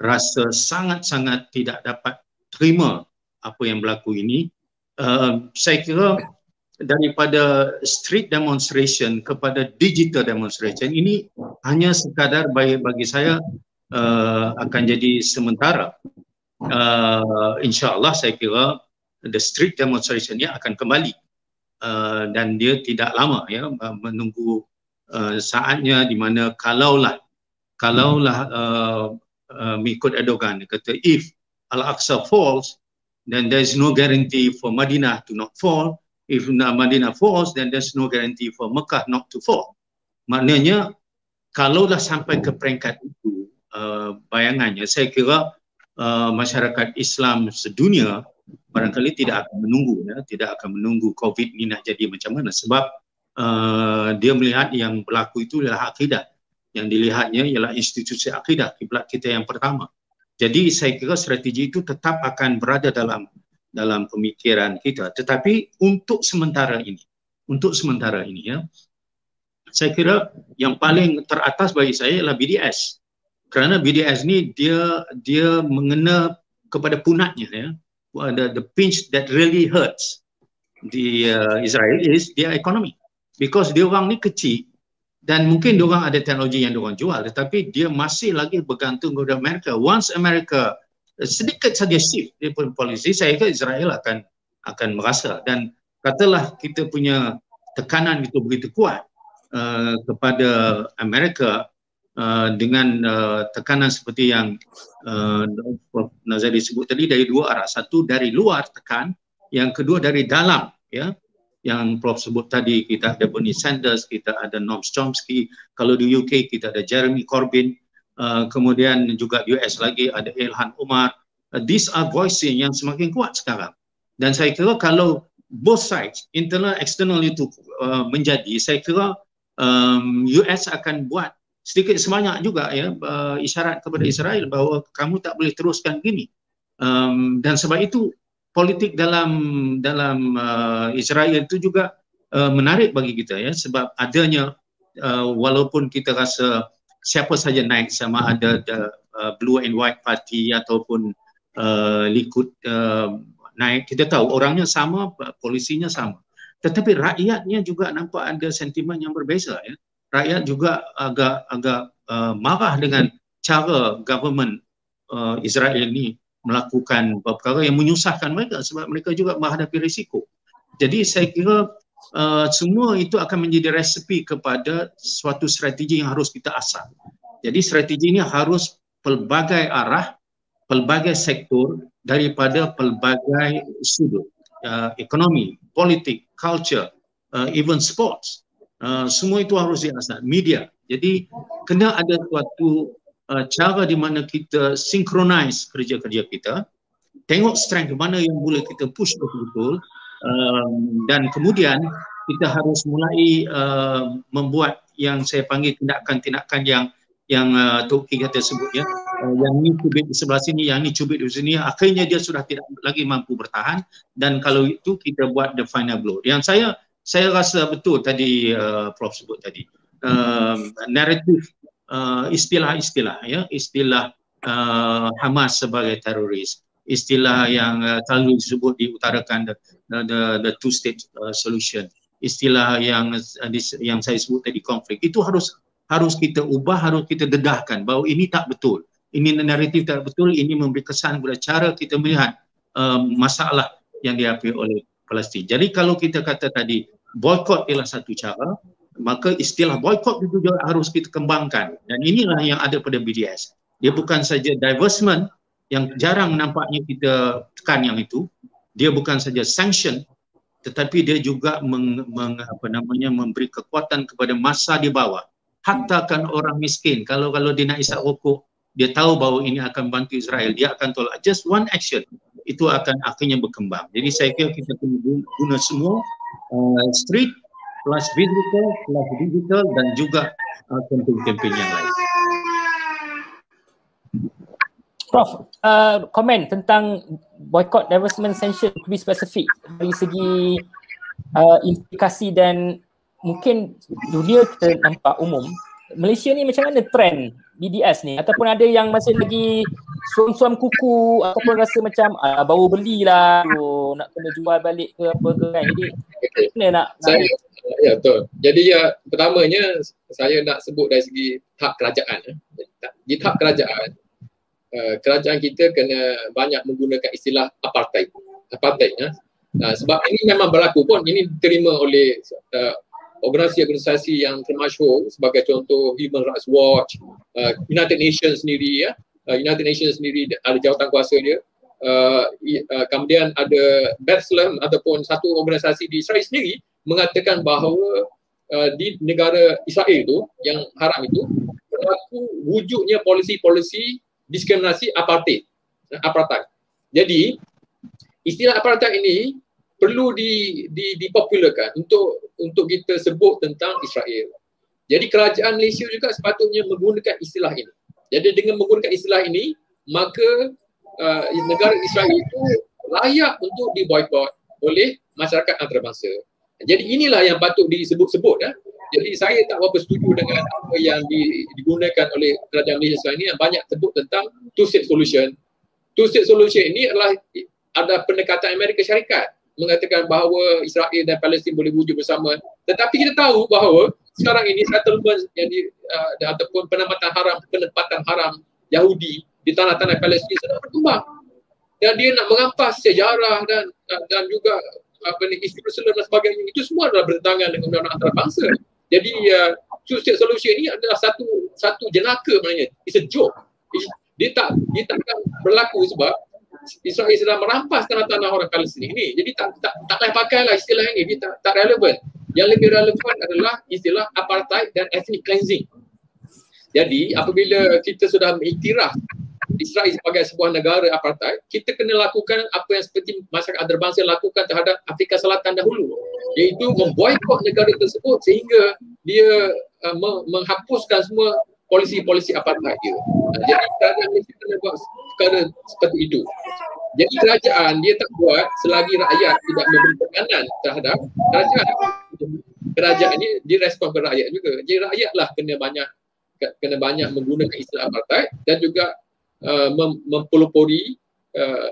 rasa sangat-sangat tidak dapat terima apa yang berlaku ini uh, saya kira daripada street demonstration kepada digital demonstration. Ini hanya sekadar bagi bagi saya uh, akan jadi sementara. Uh, InsyaAllah saya kira the street demonstration ini akan kembali. Uh, dan dia tidak lama ya menunggu uh, saatnya di mana kalaulah kalaulah uh, uh, mengikut Erdogan kata if Al-Aqsa falls then there is no guarantee for Madinah to not fall if Madinah falls, then there's no guarantee for Mekah not to fall. Maknanya, kalau dah sampai ke peringkat itu, uh, bayangannya, saya kira uh, masyarakat Islam sedunia barangkali tidak akan menunggu, ya, tidak akan menunggu COVID ini nak jadi macam mana. Sebab uh, dia melihat yang berlaku itu adalah akidah. Yang dilihatnya ialah institusi akidah, kiblat kita yang pertama. Jadi saya kira strategi itu tetap akan berada dalam dalam pemikiran kita. Tetapi untuk sementara ini untuk sementara ini ya saya kira yang paling teratas bagi saya ialah BDS kerana BDS ni dia dia mengena kepada punatnya ya. The, the pinch that really hurts di uh, Israel is their economy. Because dia orang ni kecil dan mungkin dia orang ada teknologi yang dia orang jual tetapi dia masih lagi bergantung kepada Amerika. Once Amerika sedikit saja shift di polisi saya kira Israel akan akan merasa. Dan katalah kita punya tekanan itu begitu kuat uh, kepada Amerika uh, dengan uh, tekanan seperti yang uh, Nazari sebut tadi dari dua arah. Satu dari luar tekan yang kedua dari dalam ya. Yang Prof sebut tadi kita ada Bernie Sanders kita ada Noam Chomsky. Kalau di UK kita ada Jeremy Corbyn Uh, kemudian juga US lagi ada Ilhan Umar. Uh, these are voices yang semakin kuat sekarang. Dan saya kira kalau both sides, internal external itu uh, menjadi, saya kira um, US akan buat sedikit sebanyak juga ya uh, isyarat kepada Israel bahawa kamu tak boleh teruskan gini. Um, dan sebab itu politik dalam dalam uh, Israel itu juga uh, menarik bagi kita ya sebab adanya uh, walaupun kita rasa siapa saja naik sama ada the uh, blue and white party ataupun uh, Likud uh, naik. Kita tahu orangnya sama polisinya sama. Tetapi rakyatnya juga nampak ada sentimen yang berbeza ya. Rakyat juga agak agak uh, marah dengan cara government uh, Israel ini melakukan perkara yang menyusahkan mereka sebab mereka juga menghadapi risiko. Jadi saya kira Uh, semua itu akan menjadi resepi kepada suatu strategi yang harus kita asah. Jadi strategi ini harus pelbagai arah, pelbagai sektor daripada pelbagai sudut. Uh, ekonomi, politik, culture, uh, even sports. Uh, semua itu harus diasah. Media. Jadi kena ada suatu uh, cara di mana kita synchronize kerja-kerja kita. Tengok strength mana yang boleh kita push betul-betul um, dan kemudian kita harus mulai uh, membuat yang saya panggil tindakan-tindakan yang yang uh, Toki kata sebut ya. Uh, yang ni cubit di sebelah sini yang ni cubit di sini. Akhirnya dia sudah tidak lagi mampu bertahan. Dan kalau itu kita buat the final blow. Yang saya saya rasa betul tadi uh, Prof sebut tadi. Uh, naratif uh, istilah-istilah ya. Istilah uh, Hamas sebagai teroris istilah yang uh, selalu disebut diutarakan the, the, the two state uh, solution istilah yang uh, yang saya sebut tadi konflik itu harus harus kita ubah, harus kita dedahkan bahawa ini tak betul. Ini naratif tak betul, ini memberi kesan kepada cara kita melihat um, masalah yang dihadapi oleh Palestin. Jadi kalau kita kata tadi boykot ialah satu cara, maka istilah boykot itu juga harus kita kembangkan. Dan inilah yang ada pada BDS. Dia bukan saja divestment yang jarang nampaknya kita tekan yang itu. Dia bukan saja sanction tetapi dia juga meng, meng, apa namanya memberi kekuatan kepada masa di bawah. Hattakan orang miskin kalau kalau dia nak isap rokok dia tahu bahawa ini akan bantu Israel dia akan tolak. Just one action itu akan akhirnya berkembang. Jadi saya kira kita perlu guna semua uh, street plus physical plus digital dan juga uh, kempen-kempen yang lain Prof, uh, komen tentang boycott, divestment, sanction lebih spesifik dari segi uh, implikasi dan mungkin dunia kita nampak umum Malaysia ni macam mana trend BDS ni ataupun ada yang masih lagi suam-suam kuku ataupun rasa macam ah, baru belilah oh, nak kena jual balik ke apa ke kan jadi okay. mana nak, saya, nak ya betul jadi ya pertamanya saya nak sebut dari segi tahap kerajaan eh. di tahap kerajaan uh, kerajaan kita kena banyak menggunakan istilah apartheid apartheid ya. Uh, sebab ini memang berlaku pun ini diterima oleh uh, organisasi-organisasi yang termasyur sebagai contoh Human Rights Watch, uh, United Nations sendiri ya, uh, United Nations sendiri ada jawatan kuasa dia. Uh, uh, kemudian ada Bethlehem ataupun satu organisasi di Israel sendiri mengatakan bahawa uh, di negara Israel itu yang haram itu berlaku wujudnya polisi-polisi diskriminasi apartheid. Apartheid. Jadi istilah apartheid ini perlu di, di, dipopularkan untuk untuk kita sebut tentang Israel. Jadi kerajaan Malaysia juga sepatutnya menggunakan istilah ini. Jadi dengan menggunakan istilah ini, maka uh, negara Israel itu layak untuk diboykot oleh masyarakat antarabangsa. Jadi inilah yang patut disebut-sebut. Ya. Jadi saya tak berapa setuju dengan apa yang digunakan oleh kerajaan Malaysia sekarang ini yang banyak sebut tentang two-state solution. Two-state solution ini adalah ada pendekatan Amerika Syarikat mengatakan bahawa Israel dan Palestin boleh wujud bersama. Tetapi kita tahu bahawa sekarang ini settlement yang di, uh, ataupun penempatan haram, penempatan haram Yahudi di tanah-tanah Palestin sedang berkembang. Dan dia nak mengampas sejarah dan dan juga apa ni istilah dan sebagainya itu semua adalah bertentangan dengan undang-undang antarabangsa. Jadi uh, two state solution ini adalah satu satu jenaka maknanya. It's a joke. Dia tak dia takkan berlaku sebab Israel sedang merampas tanah-tanah orang Palestin ini. Jadi tak tak tak payah pakailah istilah ini, dia tak tak relevan. Yang lebih relevan adalah istilah apartheid dan ethnic cleansing. Jadi apabila kita sudah mengiktiraf Israel sebagai sebuah negara apartheid, kita kena lakukan apa yang seperti masyarakat antarabangsa lakukan terhadap Afrika Selatan dahulu, iaitu memboikot negara tersebut sehingga dia uh, menghapuskan semua polisi-polisi apartheid dia. Jadi kerajaan Malaysia kena buat perkara seperti itu. Jadi kerajaan dia tak buat selagi rakyat tidak memberi tekanan terhadap kerajaan. Kerajaan ini direspon ke rakyat juga. Jadi rakyatlah kena banyak kena banyak menggunakan istilah apartheid dan juga uh, mem- mempelopori uh,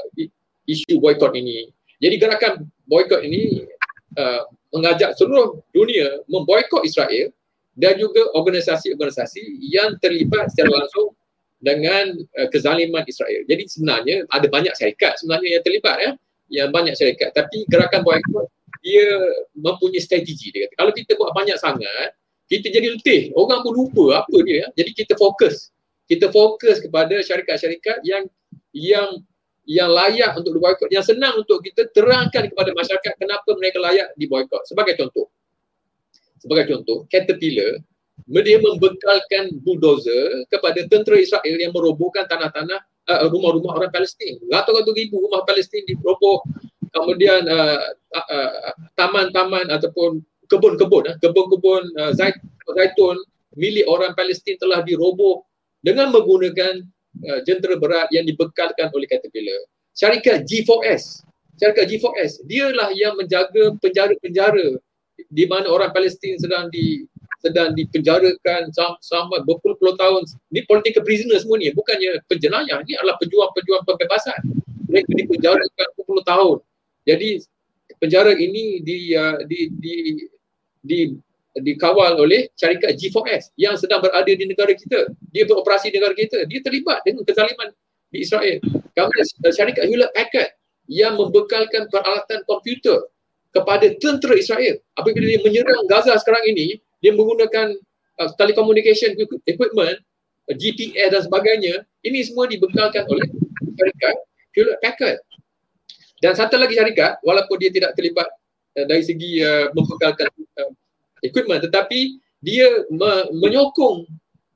isu boykot ini. Jadi gerakan boykot ini uh, mengajak seluruh dunia memboykot Israel dan juga organisasi-organisasi yang terlibat secara langsung dengan uh, kezaliman Israel. Jadi sebenarnya ada banyak syarikat sebenarnya yang terlibat ya, yang banyak syarikat. Tapi gerakan boykot dia mempunyai strategi dia kata. Kalau kita buat banyak sangat, kita jadi letih. Orang pun lupa apa dia. Ya. Jadi kita fokus. Kita fokus kepada syarikat-syarikat yang yang yang layak untuk diboykot, yang senang untuk kita terangkan kepada masyarakat kenapa mereka layak diboykot. Sebagai contoh, sebagai contoh, Caterpillar dia membekalkan bulldozer kepada tentera Israel yang merobohkan tanah-tanah uh, rumah-rumah orang Palestin. Ratus-ratus ribu rumah Palestin diroboh. Kemudian uh, uh, uh, taman-taman ataupun kebun-kebun eh, kebun-kebun uh, zaitun milik orang Palestin telah diroboh dengan menggunakan uh, jentera berat yang dibekalkan oleh Caterpillar. Syarikat G4S, syarikat G4S, dialah yang menjaga penjara-penjara di mana orang Palestin sedang di sedang dipenjarakan selama berpuluh-puluh tahun. Ini political prisoner semua ni, bukannya penjenayah. Ini adalah pejuang-pejuang pembebasan. Mereka dipenjarakan berpuluh tahun. Jadi penjara ini di, uh, di, di, di, dikawal oleh syarikat G4S yang sedang berada di negara kita. Dia beroperasi di negara kita. Dia terlibat dengan kezaliman di Israel. Kemudian syarikat Hewlett Packard yang membekalkan peralatan komputer kepada tentera Israel. Apabila dia menyerang Gaza sekarang ini, dia menggunakan uh, telecommunication equipment, uh, GPS dan sebagainya, ini semua dibekalkan oleh syarikat Hewlett Packard. Dan satu lagi syarikat, walaupun dia tidak terlibat uh, dari segi uh, membekalkan equipment, tetapi dia me- menyokong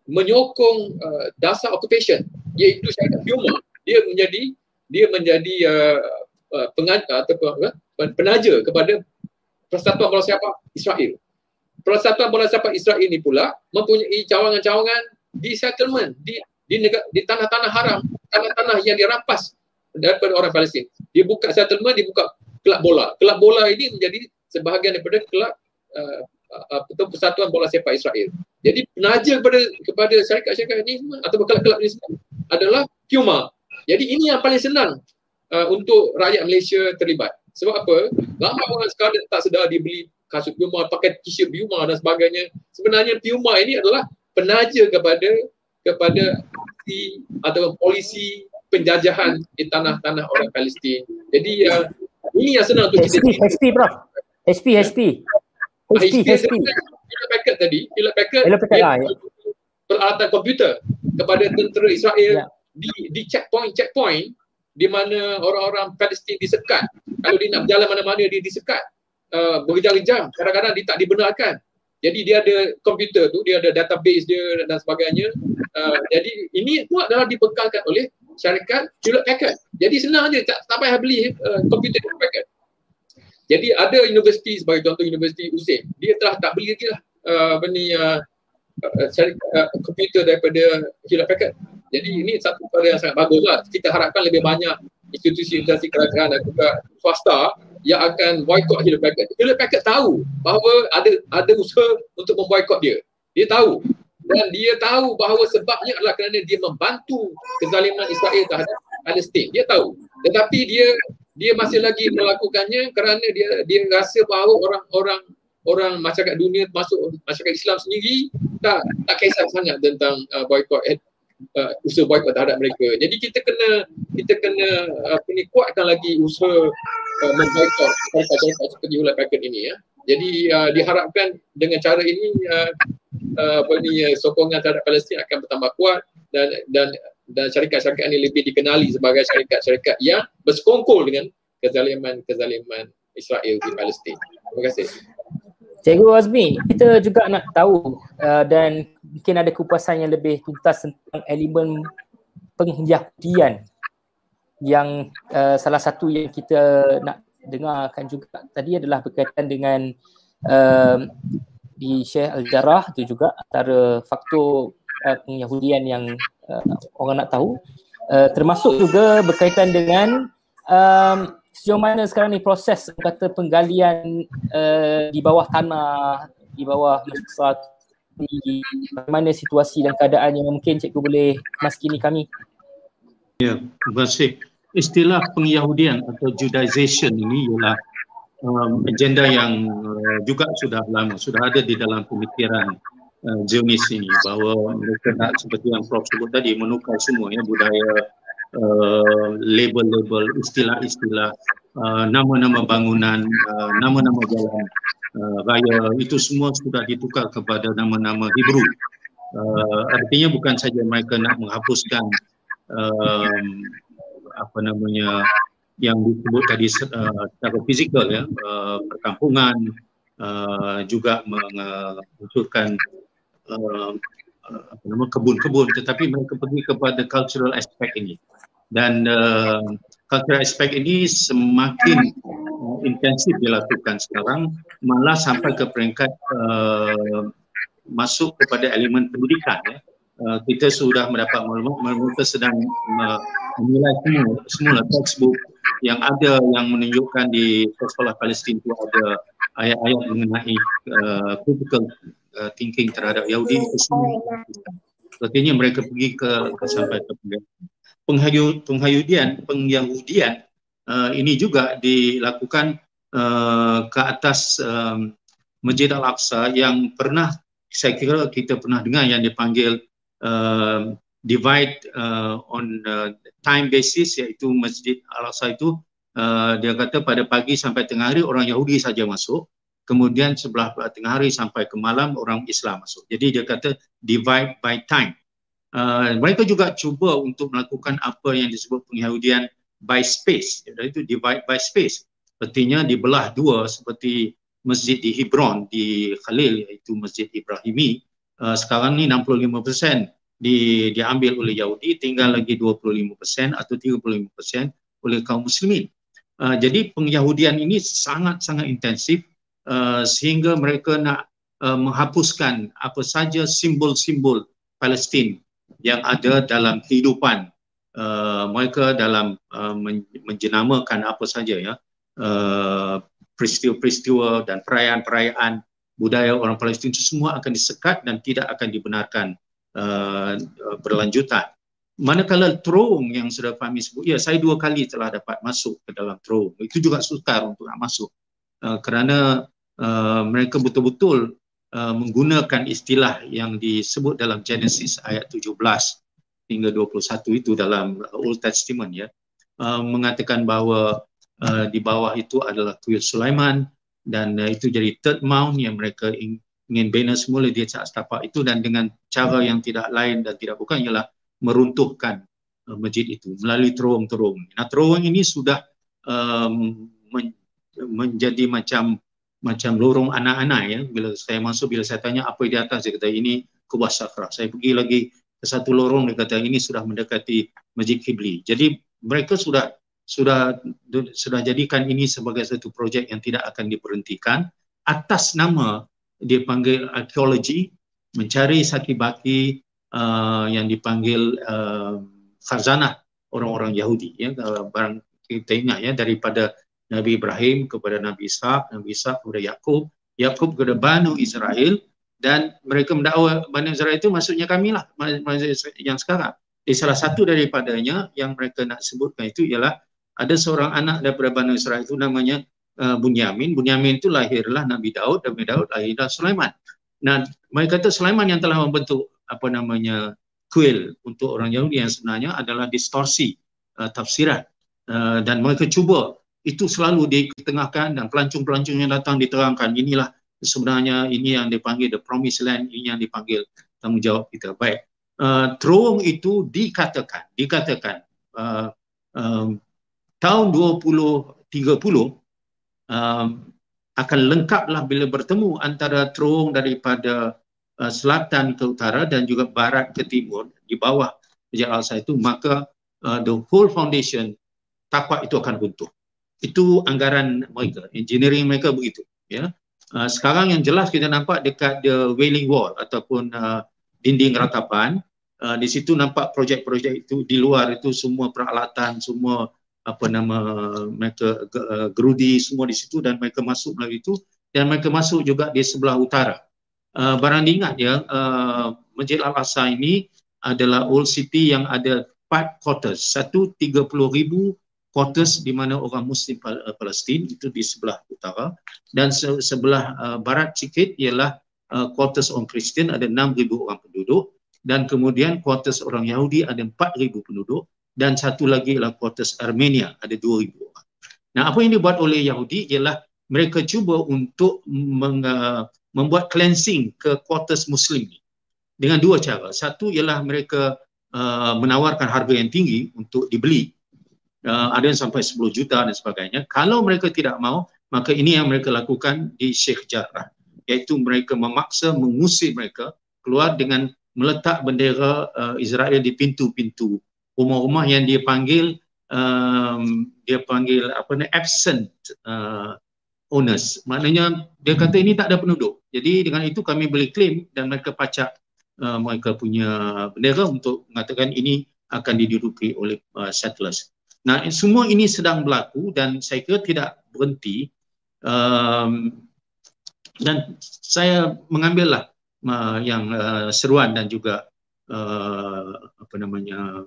menyokong uh, dasar occupation iaitu syarikat Puma dia menjadi dia menjadi uh, uh, pengajar atau uh, penaja kepada Persatuan Bola Sepak Israel. Persatuan Bola Sepak Israel ini pula mempunyai cawangan-cawangan di settlement di di negara di tanah-tanah haram, tanah-tanah yang dirampas daripada orang Palestin. Dia buka settlement, dia buka kelab bola. Kelab bola ini menjadi sebahagian daripada kelab uh, uh, Persatuan Bola Sepak Israel. Jadi penaja kepada kepada syarikat-syarikat ini atau kelab-kelab ini adalah Puma. Jadi ini yang paling senang uh, untuk rakyat Malaysia terlibat. Sebab apa? Ramai orang sekarang tak sedar dia beli kasut Puma, pakai t-shirt Puma dan sebagainya. Sebenarnya Puma ini adalah penaja kepada kepada polisi atau polisi penjajahan di tanah-tanah orang Palestin. Jadi uh, ini yang senang untuk kita bro. HP, HP. HP, HP. Hewlett Packard tadi, Hewlett Packard, Packard lah, ya. peralatan komputer kepada tentera Israel ya. di di checkpoint checkpoint di mana orang-orang Palestin disekat. Kalau dia nak berjalan mana-mana dia disekat uh, berjam-jam kadang-kadang dia tak dibenarkan jadi dia ada komputer tu dia ada database dia dan sebagainya uh, jadi ini tu adalah dibekalkan oleh syarikat Hewlett Packard jadi senang je tak, tak payah beli uh, komputer Hewlett Packard jadi ada universiti sebagai contoh universiti USIM dia telah tak beli lagi lah uh, ni uh, uh, uh, komputer daripada Hewlett Packard jadi ini satu perkara yang sangat bagus lah kita harapkan lebih banyak institusi-institusi kerajaan dan juga swasta yang akan boykot Hewlett Packard. Hewlett Packard tahu bahawa ada ada usaha untuk memboykot dia. Dia tahu dan dia tahu bahawa sebabnya adalah kerana dia membantu kezaliman Israel terhadap Palestin. Dia tahu. Tetapi dia dia masih lagi melakukannya kerana dia dia rasa bahawa orang-orang orang masyarakat dunia masuk masyarakat Islam sendiri tak tak kisah sangat tentang uh, boykot uh, usaha boykot terhadap mereka. Jadi kita kena kita kena apa ni kuatkan lagi usaha uh, memboykot syarikat-syarikat seperti Hewlett Packard ini ya. Jadi uh, diharapkan dengan cara ini uh, uh, apa ni uh, sokongan terhadap Palestin akan bertambah kuat dan dan dan syarikat-syarikat ini lebih dikenali sebagai syarikat-syarikat yang bersekongkol dengan kezaliman-kezaliman Israel di Palestin. Terima kasih. Cikgu Azmi, kita juga nak tahu uh, dan mungkin ada kupasan yang lebih tuntas tentang elemen pengyahudian yang uh, salah satu yang kita nak dengarkan juga tadi adalah berkaitan dengan uh, di Syekh Al-Jarrah itu juga antara faktor uh, pengyahudian yang uh, orang nak tahu uh, termasuk juga berkaitan dengan um, sejauh mana sekarang ni proses kata penggalian uh, di bawah tanah di bawah masyarakat di mana situasi dan keadaan yang mungkin cikgu boleh maskini kami Ya, terima kasih. Istilah pengyahudian atau Judaization ini ialah um, agenda yang uh, juga sudah lama, sudah ada di dalam pemikiran uh, Zionis ini bahawa mereka nak seperti yang Prof sebut tadi menukar semua ya budaya uh, label-label istilah-istilah uh, nama-nama bangunan, uh, nama-nama jalan uh, raya itu semua sudah ditukar kepada nama-nama Hebrew. Uh, artinya bukan saja mereka nak menghapuskan um, apa namanya yang disebut tadi uh, secara fizikal ya uh, perkampungan uh, juga mengunsurkan uh, apa nama kebun-kebun tetapi mereka pergi kepada cultural aspect ini dan uh, cultural aspect ini semakin uh, intensif dilakukan sekarang malah sampai ke peringkat uh, masuk kepada elemen pendidikan ya. Uh, kita sudah mendapat maklumat mereka sedang uh, menilai semua semula textbook yang ada yang menunjukkan di sekolah Palestin itu ada ayat-ayat mengenai uh, critical uh, thinking terhadap Yahudi itu semua. Artinya mereka pergi ke, ke sampai ke penghayudian, penghayudian, pengyahudian uh, ini juga dilakukan uh, ke atas um, Masjid Al-Aqsa yang pernah saya kira kita pernah dengar yang dipanggil uh, divide uh, on uh, time basis iaitu Masjid Al-Aqsa itu uh, dia kata pada pagi sampai tengah hari orang Yahudi saja masuk kemudian sebelah tengah hari sampai ke malam orang Islam masuk. Jadi dia kata divide by time. Uh, mereka juga cuba untuk melakukan apa yang disebut pengyahudian by space. Iaitu divide by space. Artinya dibelah dua seperti masjid di Hebron di Khalil iaitu Masjid Ibrahimi. Uh, sekarang ni 65% di, diambil oleh Yahudi tinggal lagi 25% atau 35% oleh kaum muslimin. Uh, jadi pengyahudian ini sangat-sangat intensif uh, sehingga mereka nak uh, menghapuskan apa saja simbol-simbol Palestin yang ada dalam kehidupan uh, mereka dalam uh, menjenamakan apa saja ya uh, peristiwa-peristiwa dan perayaan-perayaan budaya orang Palestin itu semua akan disekat dan tidak akan dibenarkan Uh, berlanjutan. Manakala terowong yang sudah Fahmi sebut, ya saya dua kali telah dapat masuk ke dalam terowong. Itu juga sukar untuk nak masuk. Uh, kerana uh, mereka betul-betul uh, menggunakan istilah yang disebut dalam Genesis ayat 17 hingga 21 itu dalam Old Testament ya. Uh, mengatakan bahawa uh, di bawah itu adalah kuil Sulaiman dan uh, itu jadi third mount yang mereka ingin ingin bina semula di atas tapak itu dan dengan cara yang tidak lain dan tidak bukan ialah meruntuhkan uh, masjid itu melalui terowong-terowong. Nah terowong ini sudah um, men- menjadi macam macam lorong anak-anak ya. Bila saya masuk, bila saya tanya apa di atas, dia kata ini kubah sakra. Saya pergi lagi ke satu lorong, dia kata ini sudah mendekati Masjid Kibli. Jadi mereka sudah sudah sudah jadikan ini sebagai satu projek yang tidak akan diberhentikan atas nama dia panggil arkeologi mencari saki-baki uh, yang dipanggil uh, khazanah orang-orang Yahudi ya barang kita ingat ya daripada Nabi Ibrahim kepada Nabi Ishak, Nabi Ishak kepada Yakub, Yakub kepada Banu Israel dan mereka mendakwa Banu Israel itu maksudnya kami lah yang sekarang. Jadi salah satu daripadanya yang mereka nak sebutkan itu ialah ada seorang anak daripada Banu Israel itu namanya uh, Bunyamin. Bunyamin itu lahirlah Nabi Daud, Nabi Daud lahirlah Sulaiman. Nah, mereka kata Sulaiman yang telah membentuk apa namanya kuil untuk orang Yahudi yang sebenarnya adalah distorsi uh, tafsiran uh, dan mereka cuba itu selalu diketengahkan dan pelancong-pelancong yang datang diterangkan. Inilah sebenarnya ini yang dipanggil the promised land ini yang dipanggil tanggungjawab kita. Baik. Uh, terowong itu dikatakan dikatakan uh, um, tahun 2030 um, akan lengkaplah bila bertemu antara terowong daripada uh, selatan ke utara dan juga barat ke timur. Di bawah Masjid Al-Aqsa itu maka uh, the whole foundation tapak itu akan runtuh. Itu anggaran mereka, engineering mereka begitu. Ya. Uh, sekarang yang jelas kita nampak dekat the wailing wall ataupun uh, dinding ratapan, uh, di situ nampak projek-projek itu di luar itu semua peralatan, semua apa nama mereka uh, gerudi semua di situ dan mereka masuk melalui itu dan mereka masuk juga di sebelah utara. Uh, barang diingat ya, uh, Masjid Al-Aqsa ini adalah old city yang ada empat quarters. Satu tiga puluh ribu quarters di mana orang Muslim uh, Palestin itu di sebelah utara dan se- sebelah uh, barat sikit ialah uh, quarters orang Kristen ada enam ribu orang penduduk dan kemudian quarters orang Yahudi ada empat ribu penduduk dan satu lagi ialah quarters Armenia ada 2000 orang. Nah, apa yang dibuat oleh Yahudi ialah mereka cuba untuk meng, uh, membuat cleansing ke quarters Muslim ni dengan dua cara. Satu ialah mereka uh, menawarkan harga yang tinggi untuk dibeli. Uh, ada yang sampai 10 juta dan sebagainya. Kalau mereka tidak mau, maka ini yang mereka lakukan di Sheikh Jarrah. Iaitu mereka memaksa mengusir mereka keluar dengan meletak bendera uh, Israel di pintu-pintu rumah-rumah yang dia panggil um, dia panggil apa ni absent uh, owners. Maknanya dia kata ini tak ada penduduk. Jadi dengan itu kami boleh claim dan mereka pacak uh, mereka punya bendera untuk mengatakan ini akan diduduki oleh uh, settlers. Nah, semua ini sedang berlaku dan saya kira tidak berhenti. Um, dan saya mengambillah uh, yang uh, seruan dan juga uh, apa namanya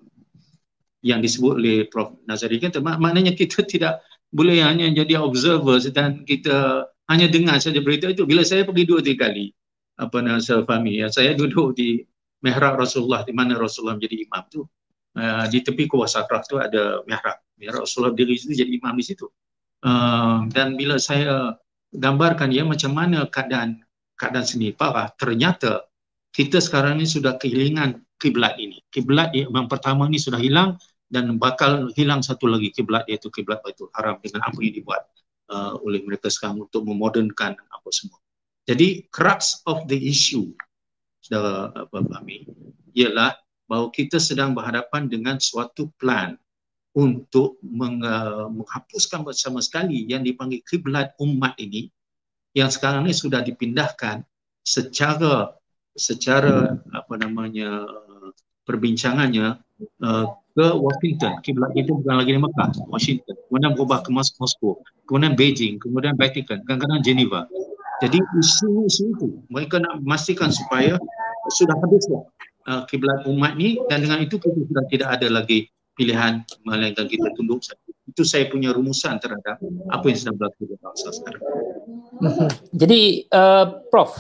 yang disebut oleh Prof. Nazari. Kata mak- maknanya kita tidak boleh hanya jadi observers dan kita hanya dengar saja berita itu. Bila saya pergi dua tiga kali apa nama saya ya saya duduk di mihrab Rasulullah di mana Rasulullah menjadi imam tu uh, di tepi kuah sakrah tu ada mihrab. Mihrab Rasulullah diri itu jadi imam di situ. Uh, dan bila saya gambarkan ya macam mana keadaan keadaan seni parah ternyata kita sekarang ni sudah kehilangan kiblat ini. Kiblat yang pertama ni sudah hilang dan bakal hilang satu lagi kiblat iaitu kiblat Baitul Haram dengan apa yang dibuat uh, oleh mereka sekarang untuk memodernkan apa semua. Jadi crux of the issue saudara apa kami ialah bahawa kita sedang berhadapan dengan suatu plan untuk meng, uh, menghapuskan bersama sekali yang dipanggil kiblat umat ini yang sekarang ini sudah dipindahkan secara secara apa namanya perbincangannya uh, ke Washington. Kiblat itu bukan lagi di Mekah Washington. Kemudian berubah ke Moskow kemudian Beijing kemudian Vatican kadang-kadang Geneva. Jadi isu-isu itu mereka nak memastikan supaya sudah habislah uh, kiblat umat ni dan dengan itu kita sudah tidak ada lagi pilihan melainkan kita tunduk. Itu saya punya rumusan terhadap apa yang sedang berlaku di bangsa sekarang. Jadi uh, Prof,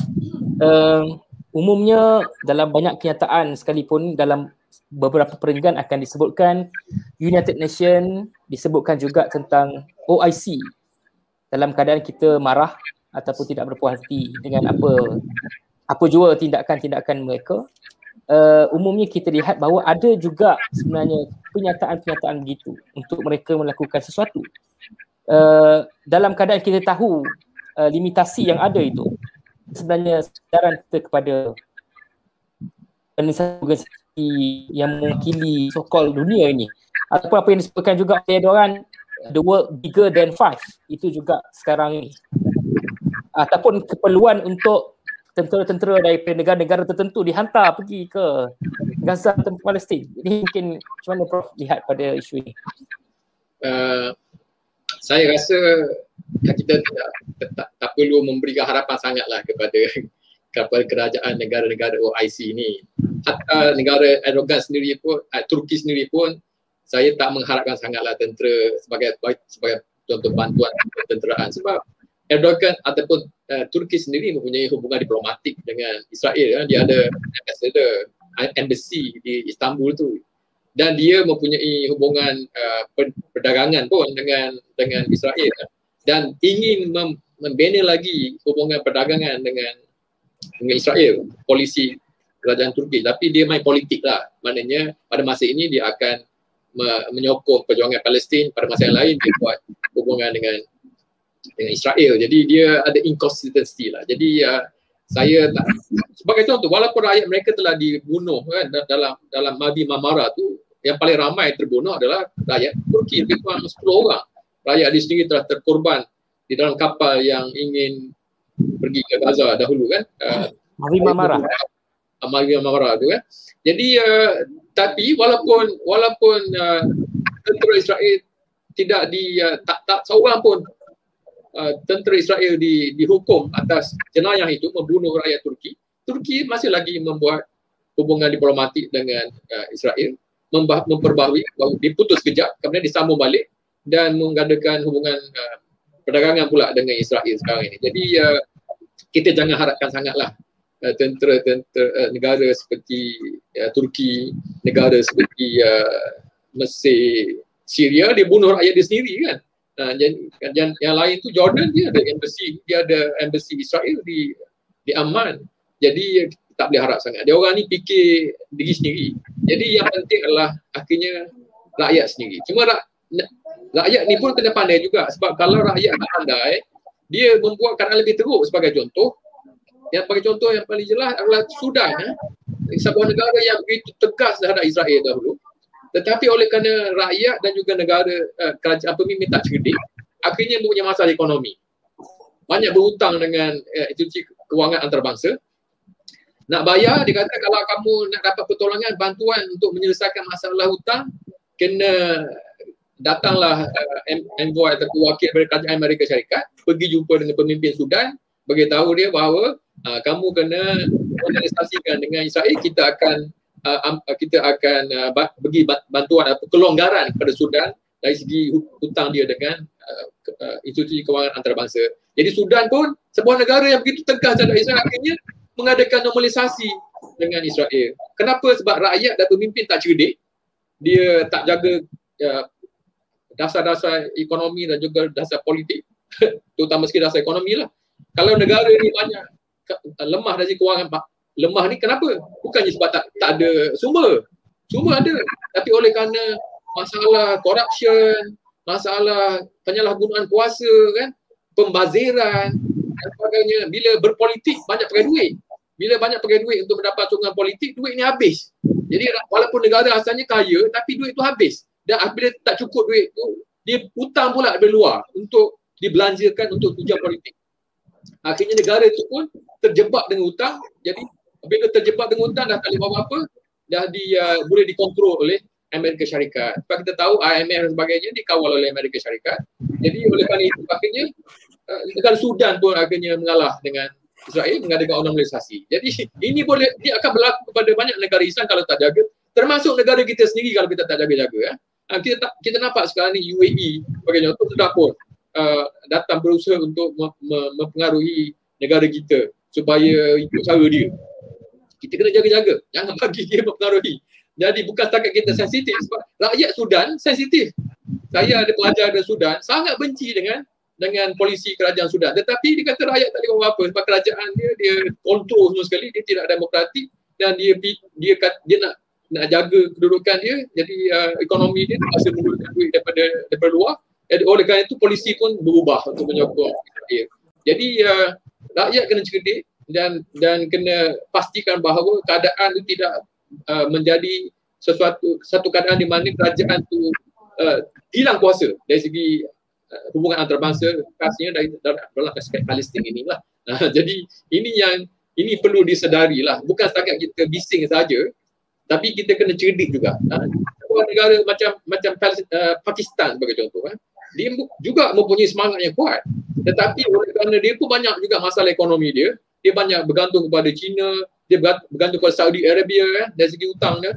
uh, umumnya dalam banyak kenyataan sekalipun dalam beberapa perenggan akan disebutkan United Nation disebutkan juga tentang OIC dalam keadaan kita marah ataupun tidak berpuas hati dengan apa apa jua tindakan-tindakan mereka uh, umumnya kita lihat bahawa ada juga sebenarnya penyataan-penyataan begitu untuk mereka melakukan sesuatu. Uh, dalam keadaan kita tahu uh, limitasi yang ada itu, sebenarnya sedaran kita kepada organisasi yang mewakili sokol dunia ini. Ataupun apa yang disebutkan juga oleh orang the world bigger than five. Itu juga sekarang ini. Ataupun keperluan untuk tentera-tentera daripada negara-negara tertentu dihantar pergi ke Gaza atau Palestin. Jadi mungkin macam mana Prof lihat pada isu ini? Uh, saya rasa kita tidak tak, tak perlu memberikan harapan sangatlah kepada kepada kerajaan negara-negara OIC ini. Hatta negara Erdogan sendiri pun, uh, Turki sendiri pun saya tak mengharapkan sangatlah tentera sebagai sebagai contoh bantuan tenteraan sebab Erdogan ataupun uh, Turki sendiri mempunyai hubungan diplomatik dengan Israel. Ya. Dia ada ambassador embassy di Istanbul tu dan dia mempunyai hubungan uh, perdagangan pun dengan dengan Israel ya. dan ingin mem- membina lagi hubungan perdagangan dengan dengan Israel polisi kerajaan Turki tapi dia main politik lah maknanya pada masa ini dia akan me- menyokong perjuangan Palestin pada masa yang lain dia buat hubungan dengan dengan Israel. Jadi dia ada inconsistency lah. Jadi uh, saya tak sebagai contoh walaupun rakyat mereka telah dibunuh kan dalam dalam Madi Mamara tu yang paling ramai terbunuh adalah rakyat Turki lebih kurang 10 orang. Rakyat di sini telah terkorban di dalam kapal yang ingin pergi ke Gaza dahulu kan. Uh, Madi Mamara. Madi Mamara tu kan. Jadi uh, tapi walaupun walaupun uh, tentera Israel tidak di uh, tak tak seorang pun uh, tentera Israel di, dihukum atas jenayah itu membunuh rakyat Turki, Turki masih lagi membuat hubungan diplomatik dengan uh, Israel, membah- memperbaharui, diputus kejap, kemudian disambung balik dan mengadakan hubungan uh, perdagangan pula dengan Israel sekarang ini. Jadi uh, kita jangan harapkan sangatlah uh, tentera-tentera uh, negara seperti uh, Turki, negara seperti uh, Mesir, Syria dia bunuh rakyat dia sendiri kan. Uh, yang, yang, yang lain tu Jordan dia ada embassy dia ada embassy Israel di di Amman. Jadi tak boleh harap sangat. Dia orang ni fikir diri sendiri. Jadi yang penting adalah akhirnya rakyat sendiri. Cuma rak, rakyat ni pun kena pandai juga sebab kalau rakyat tak pandai dia membuat keadaan lebih teruk sebagai contoh yang sebagai contoh yang paling jelas adalah Sudan eh. sebuah negara yang begitu tegas terhadap Israel dahulu Tetapi oleh kerana rakyat dan juga negara uh, kerajaan pemimpin tak cerdik, akhirnya mempunyai masalah ekonomi. Banyak berhutang dengan uh, institusi kewangan antarabangsa. Nak bayar, dia kata kalau kamu nak dapat pertolongan, bantuan untuk menyelesaikan masalah hutang, kena datanglah uh, envoy atau wakil dari kerajaan Amerika Syarikat, pergi jumpa dengan pemimpin Sudan, beritahu dia bahawa uh, kamu kena organisasikan dengan Israel, kita akan uh, kita akan uh, bagi bantuan atau kelonggaran kepada Sudan dari segi hutang dia dengan uh, uh, institusi kewangan antarabangsa. Jadi Sudan pun sebuah negara yang begitu tegas terhadap Israel akhirnya mengadakan normalisasi dengan Israel. Kenapa? Sebab rakyat dan pemimpin tak cerdik. Dia tak jaga uh, dasar-dasar ekonomi dan juga dasar politik. Terutama sekali dasar ekonomi lah. Kalau negara ni banyak lemah dari kewangan lemah ni kenapa? Bukannya sebab tak, tak ada sumber. Sumber ada. Tapi oleh kerana masalah corruption, masalah penyalahgunaan kuasa kan, pembaziran dan sebagainya. Bila berpolitik banyak pakai duit. Bila banyak pakai duit untuk mendapat sokongan politik, duit ni habis. Jadi walaupun negara asalnya kaya tapi duit tu habis. Dan bila tak cukup duit tu, dia hutang pula dari luar untuk dibelanjakan untuk tujuan politik. Akhirnya negara itu pun terjebak dengan hutang. Jadi bila terjebak dengan hutang dah tak boleh buat apa dah di, uh, boleh dikontrol oleh Amerika Syarikat. Sebab kita tahu IMF dan sebagainya dikawal oleh Amerika Syarikat. Jadi oleh kerana itu akhirnya uh, negara Sudan pun akhirnya mengalah dengan Israel mengadakan normalisasi. Jadi ini boleh dia akan berlaku kepada banyak negara Islam kalau tak jaga termasuk negara kita sendiri kalau kita tak jaga-jaga ya. Uh, kita tak, kita nampak sekarang ni UAE sebagai contoh sudah pun uh, datang berusaha untuk mempengaruhi negara kita supaya ikut cara dia kita kena jaga-jaga. Jangan bagi dia mempengaruhi. Jadi bukan setakat kita sensitif sebab rakyat Sudan sensitif. Saya ada pelajar dari Sudan sangat benci dengan dengan polisi kerajaan Sudan. Tetapi dia kata rakyat tak boleh apa sebab kerajaan dia dia kontrol semua sekali, dia tidak demokratik dan dia dia dia, dia nak nak jaga kedudukan dia jadi uh, ekonomi dia terpaksa menggunakan duit daripada daripada luar jadi oleh kerana itu polisi pun berubah untuk menyokong dia jadi uh, rakyat kena cerdik dan dan kena pastikan bahawa keadaan itu tidak uh, menjadi sesuatu satu keadaan di mana kerajaan itu uh, hilang kuasa dari segi uh, hubungan antarabangsa khasnya dari dalam aspek Palestin inilah. Uh, jadi ini yang ini perlu disedari lah bukan setakat kita bising saja tapi kita kena cerdik juga. Uh, negara macam macam uh, Pakistan sebagai contoh kan. Dia juga mempunyai semangat yang kuat. Tetapi oleh kerana dia pun banyak juga masalah ekonomi dia, dia banyak bergantung kepada China, dia bergantung kepada Saudi Arabia kan dari segi hutang dia.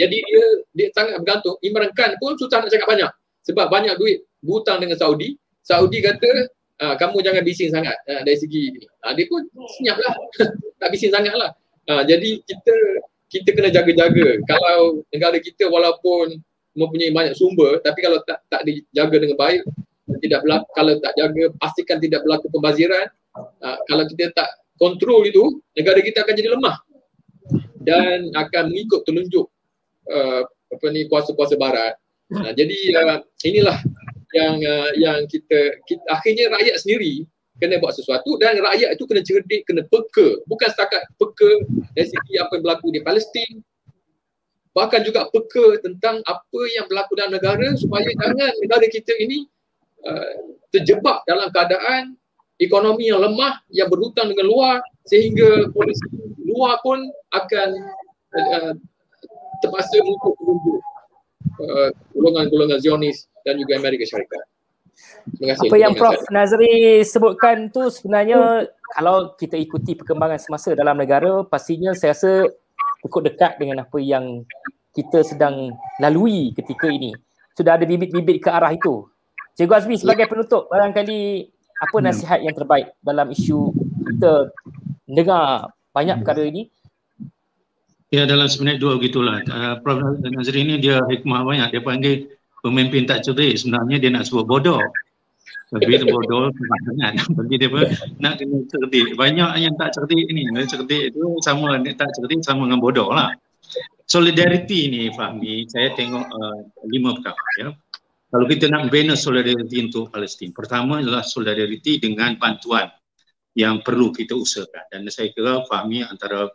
Jadi dia dia sangat bergantung. Imran Khan pun susah nak cakap banyak sebab banyak duit berhutang dengan Saudi. Saudi kata ah, kamu jangan bising sangat ah, dari segi ni. Ah, dia pun senyaplah. tak bising sangatlah. Ah, jadi kita kita kena jaga-jaga. Kalau negara kita walaupun mempunyai banyak sumber tapi kalau tak tak dijaga dengan baik tidak berlaku, kalau tak jaga pastikan tidak berlaku pembaziran uh, kalau kita tak kontrol itu, negara kita akan jadi lemah dan akan mengikut telunjuk uh, apa ni kuasa-kuasa barat. Uh, jadi uh, inilah yang uh, yang kita, kita akhirnya rakyat sendiri kena buat sesuatu dan rakyat itu kena cerdik, kena peka. Bukan setakat peka dari segi apa yang berlaku di Palestin, bahkan juga peka tentang apa yang berlaku dalam negara supaya jangan negara kita ini uh, terjebak dalam keadaan ekonomi yang lemah yang berhutang dengan luar sehingga polisi luar pun akan uh, terpaksa untuk menunjuk uh, golongan-golongan Zionis dan juga Amerika Syarikat. Terima kasih. Apa yang Prof Nazri sebutkan tu sebenarnya kalau kita ikuti perkembangan semasa dalam negara pastinya saya rasa cukup dekat dengan apa yang kita sedang lalui ketika ini. Sudah ada bibit-bibit ke arah itu. Cikgu Azmi sebagai penutup barangkali apa hmm. nasihat yang terbaik dalam isu kita dengar banyak hmm. perkara ini? Ya dalam sebenarnya dua begitulah. Uh, Prof. Nazri ini dia hikmah banyak. Dia panggil pemimpin tak cerdik. Sebenarnya dia nak sebut bodoh. Tapi bodoh sangat. Bagi dia pun nak kena cerdik. Banyak yang tak cerdik ini. Cerdik itu sama tak cerdik sama dengan bodoh lah. Solidariti ni Fahmi, saya tengok uh, lima perkara. Ya kalau kita nak bina solidariti untuk Palestin, pertama adalah solidariti dengan bantuan yang perlu kita usahakan. Dan saya kira Fahmi antara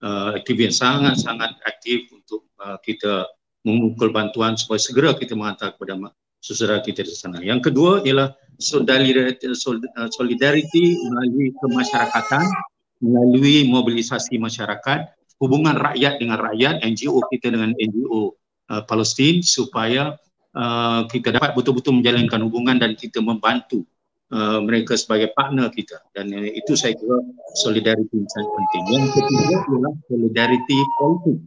uh, aktivis yang sangat-sangat aktif untuk uh, kita memukul bantuan supaya segera kita menghantar kepada saudara kita di sana. Yang kedua ialah solidariti, solidariti melalui kemasyarakatan, melalui mobilisasi masyarakat, hubungan rakyat dengan rakyat, NGO kita dengan NGO uh, Palestin supaya uh, kita dapat betul-betul menjalankan hubungan dan kita membantu uh, mereka sebagai partner kita dan uh, itu saya kira solidariti yang sangat penting. Yang ketiga ialah solidariti politik.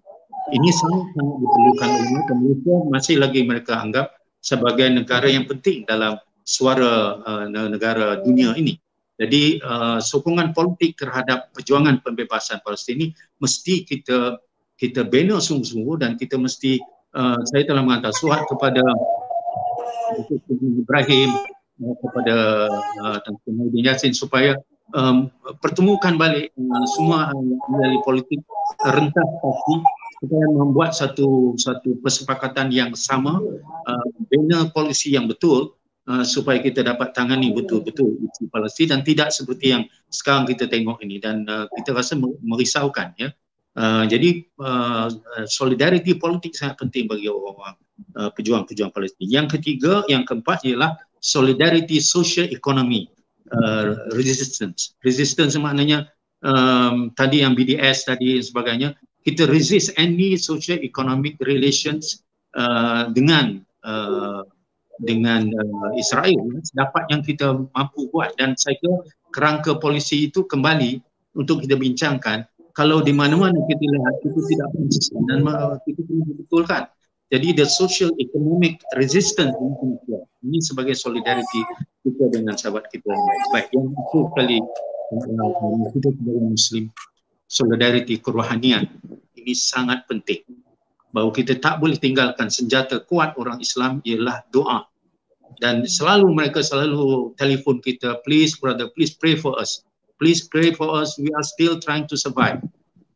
Ini sangat-sangat diperlukan oleh Malaysia masih lagi mereka anggap sebagai negara yang penting dalam suara uh, negara dunia ini. Jadi uh, sokongan politik terhadap perjuangan pembebasan Palestin ini mesti kita kita bina sungguh-sungguh dan kita mesti uh, saya telah menghantar surat kepada Ibrahim uh, kepada uh, Mahdi Yassin supaya um, pertemukan balik uh, semua ahli politik rentas pasti supaya membuat satu satu kesepakatan yang sama uh, bina polisi yang betul Uh, supaya kita dapat tangani betul-betul isu Palestin dan tidak seperti yang sekarang kita tengok ini dan uh, kita rasa merisaukan ya. Uh, jadi uh, solidariti politik sangat penting bagi orang-orang uh, pejuang-pejuang Palestin. Yang ketiga, yang keempat ialah solidariti social economy uh, resistance. Resistance maknanya um, tadi yang BDS tadi dan sebagainya kita resist any social economic relations uh, dengan uh, dengan uh, Israel dapat yang kita mampu buat dan saya kira kerangka polisi itu kembali untuk kita bincangkan kalau di mana-mana kita lihat itu tidak konsisten dan uh, kita perlu betulkan. Jadi the social economic resistance ini sebagai solidariti kita dengan sahabat kita yang lain. Baik yang itu kali uh, kita sebagai muslim solidariti kerohanian. Ini sangat penting. Bahawa kita tak boleh tinggalkan senjata kuat orang Islam ialah doa. Dan selalu mereka selalu telefon kita please brother please pray for us please pray for us. We are still trying to survive.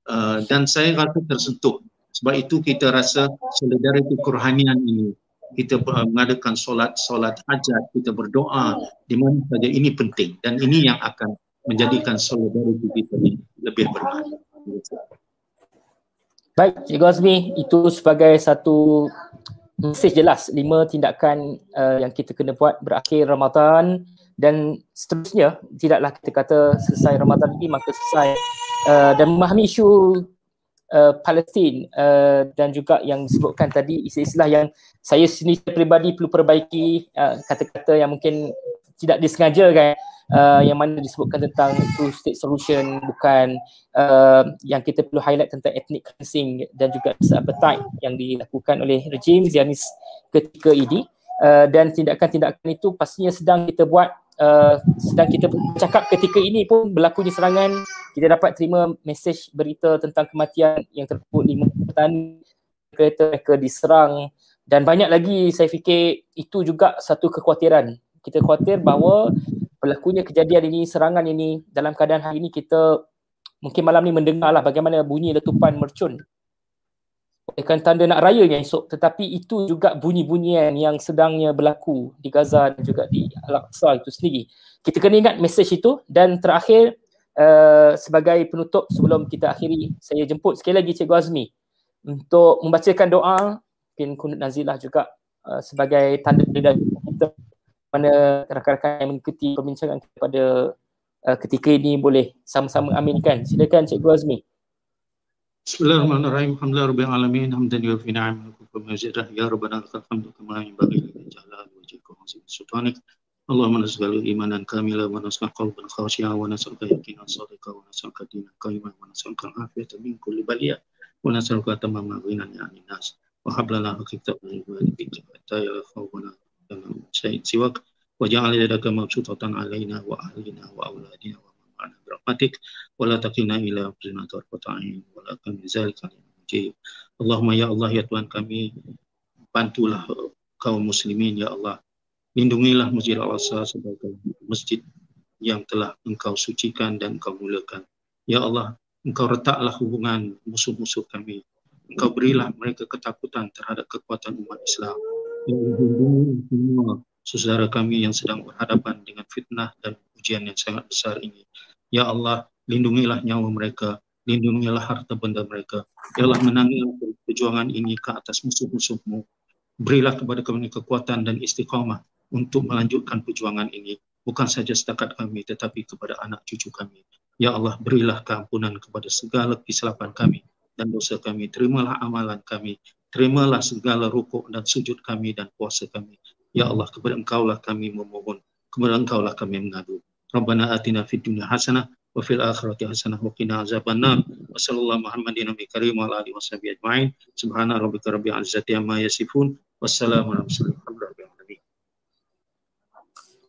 Uh, dan saya rasa tersentuh. Sebab itu kita rasa solidariti kerohanian ini kita mengadakan solat solat hajat kita berdoa di mana saja ini penting. Dan ini yang akan menjadikan solidariti kita ini lebih bermakna. Baik, Cikgu Azmi, itu sebagai satu mesej jelas lima tindakan uh, yang kita kena buat berakhir Ramadan dan seterusnya tidaklah kita kata selesai Ramadan ini maka selesai. Uh, dan memahami isu uh, Palestin uh, dan juga yang disebutkan tadi istilah yang saya sendiri peribadi perlu perbaiki uh, kata-kata yang mungkin tidak disengaja kan uh, yang mana disebutkan tentang two state solution bukan uh, yang kita perlu highlight tentang ethnic cleansing dan juga appetite yang dilakukan oleh rejim Zionis ketika ini. Uh, dan tindakan-tindakan itu pastinya sedang kita buat uh, sedang kita bercakap ketika ini pun berlakunya serangan kita dapat terima mesej berita tentang kematian yang terkubur lima petani kereta mereka diserang. Dan banyak lagi saya fikir itu juga satu kekhawatiran. Kita khawatir bahawa berlakunya kejadian ini, serangan ini dalam keadaan hari ini kita mungkin malam ni mendengarlah bagaimana bunyi letupan mercun olehkan tanda nak rayanya esok tetapi itu juga bunyi-bunyian yang sedangnya berlaku di Gaza dan juga di Al-Aqsa itu sendiri. Kita kena ingat mesej itu dan terakhir uh, sebagai penutup sebelum kita akhiri saya jemput sekali lagi Cikgu Azmi untuk membacakan doa mungkin kunut nazilah juga uh, sebagai tanda dari kita mana rakan-rakan yang mengikuti perbincangan pada uh, ketika ini boleh sama-sama aminkan. Silakan Cikgu Azmi. Bismillahirrahmanirrahim. Alhamdulillah rabbil alamin. Hamdan wa fi ni'am kulli. Ya rabbana lakal hamdu kama yanbaghi li jalali wajhika wa azimi sultanik. Allahumma nasghal imanan kamila wa nasghal qalban khashia wa nasghal yaqinan sadiqan wa nasghal qadina qayyiman wa nasghal kan min kulli baliya wa nasghal qatama ghinan ya nas. Wa hablana hakikta min ibadi bi jabata ya khawana dan sayyid siwak wa ja'al lana mabsutatan alaina wa ahlina wa auladina wa معنا برحمتك ولا تقنا إلى أنفسنا طرفة عين ولا كم ذلك المجيب اللهم يا الله ya Tuhan kami bantulah kaum muslimin ya Allah lindungilah Masjid Al-Aqsa sebagai masjid yang telah engkau sucikan dan engkau muliakan ya Allah engkau retaklah hubungan musuh-musuh kami engkau berilah mereka ketakutan terhadap kekuatan umat Islam yang menghubungi semua saudara kami yang sedang berhadapan dengan fitnah dan ujian yang sangat besar ini. Ya Allah, lindungilah nyawa mereka lindungilah harta benda mereka. Ya Allah menangis perjuangan ini ke atas musuh-musuhmu. Berilah kepada kami kekuatan dan istiqamah untuk melanjutkan perjuangan ini. Bukan saja setakat kami tetapi kepada anak cucu kami. Ya Allah berilah keampunan kepada segala kesilapan kami dan dosa kami. Terimalah amalan kami. Terimalah segala rukuk dan sujud kami dan puasa kami. Ya Allah kepada engkau lah kami memohon. Kepada engkau lah kami mengadu. Atina fid dunya hasanah wa fil akhirati hasanah wa qina azabannar. Wa sallallahu muhammadin nabi karim wa ala alihi washabihi ajmain. Subhana rabbika rabbil izzati amma yasifun. Wassalamu ala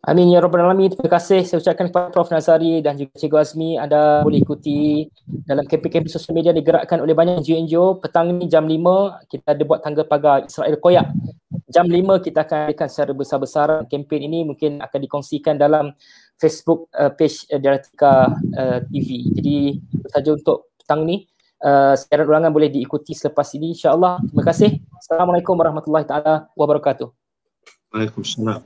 Amin ya rabbal alamin. Terima kasih. Saya ucapkan kepada Prof. Nazari dan juga Cikgu Azmi anda boleh ikuti dalam kempen-kempen sosial media digerakkan oleh banyak NGO-NGO. Petang ni jam 5 kita ada buat tangga pagar Israel Koyak. Jam 5 kita akan adakan secara besar-besaran. Kempen ini mungkin akan dikongsikan dalam Facebook uh, page uh, Dialektika uh, TV. Jadi itu saja untuk petang ni. Uh, siaran ulangan boleh diikuti selepas ini insya-Allah. Terima kasih. Assalamualaikum warahmatullahi taala wabarakatuh. Waalaikumsalam.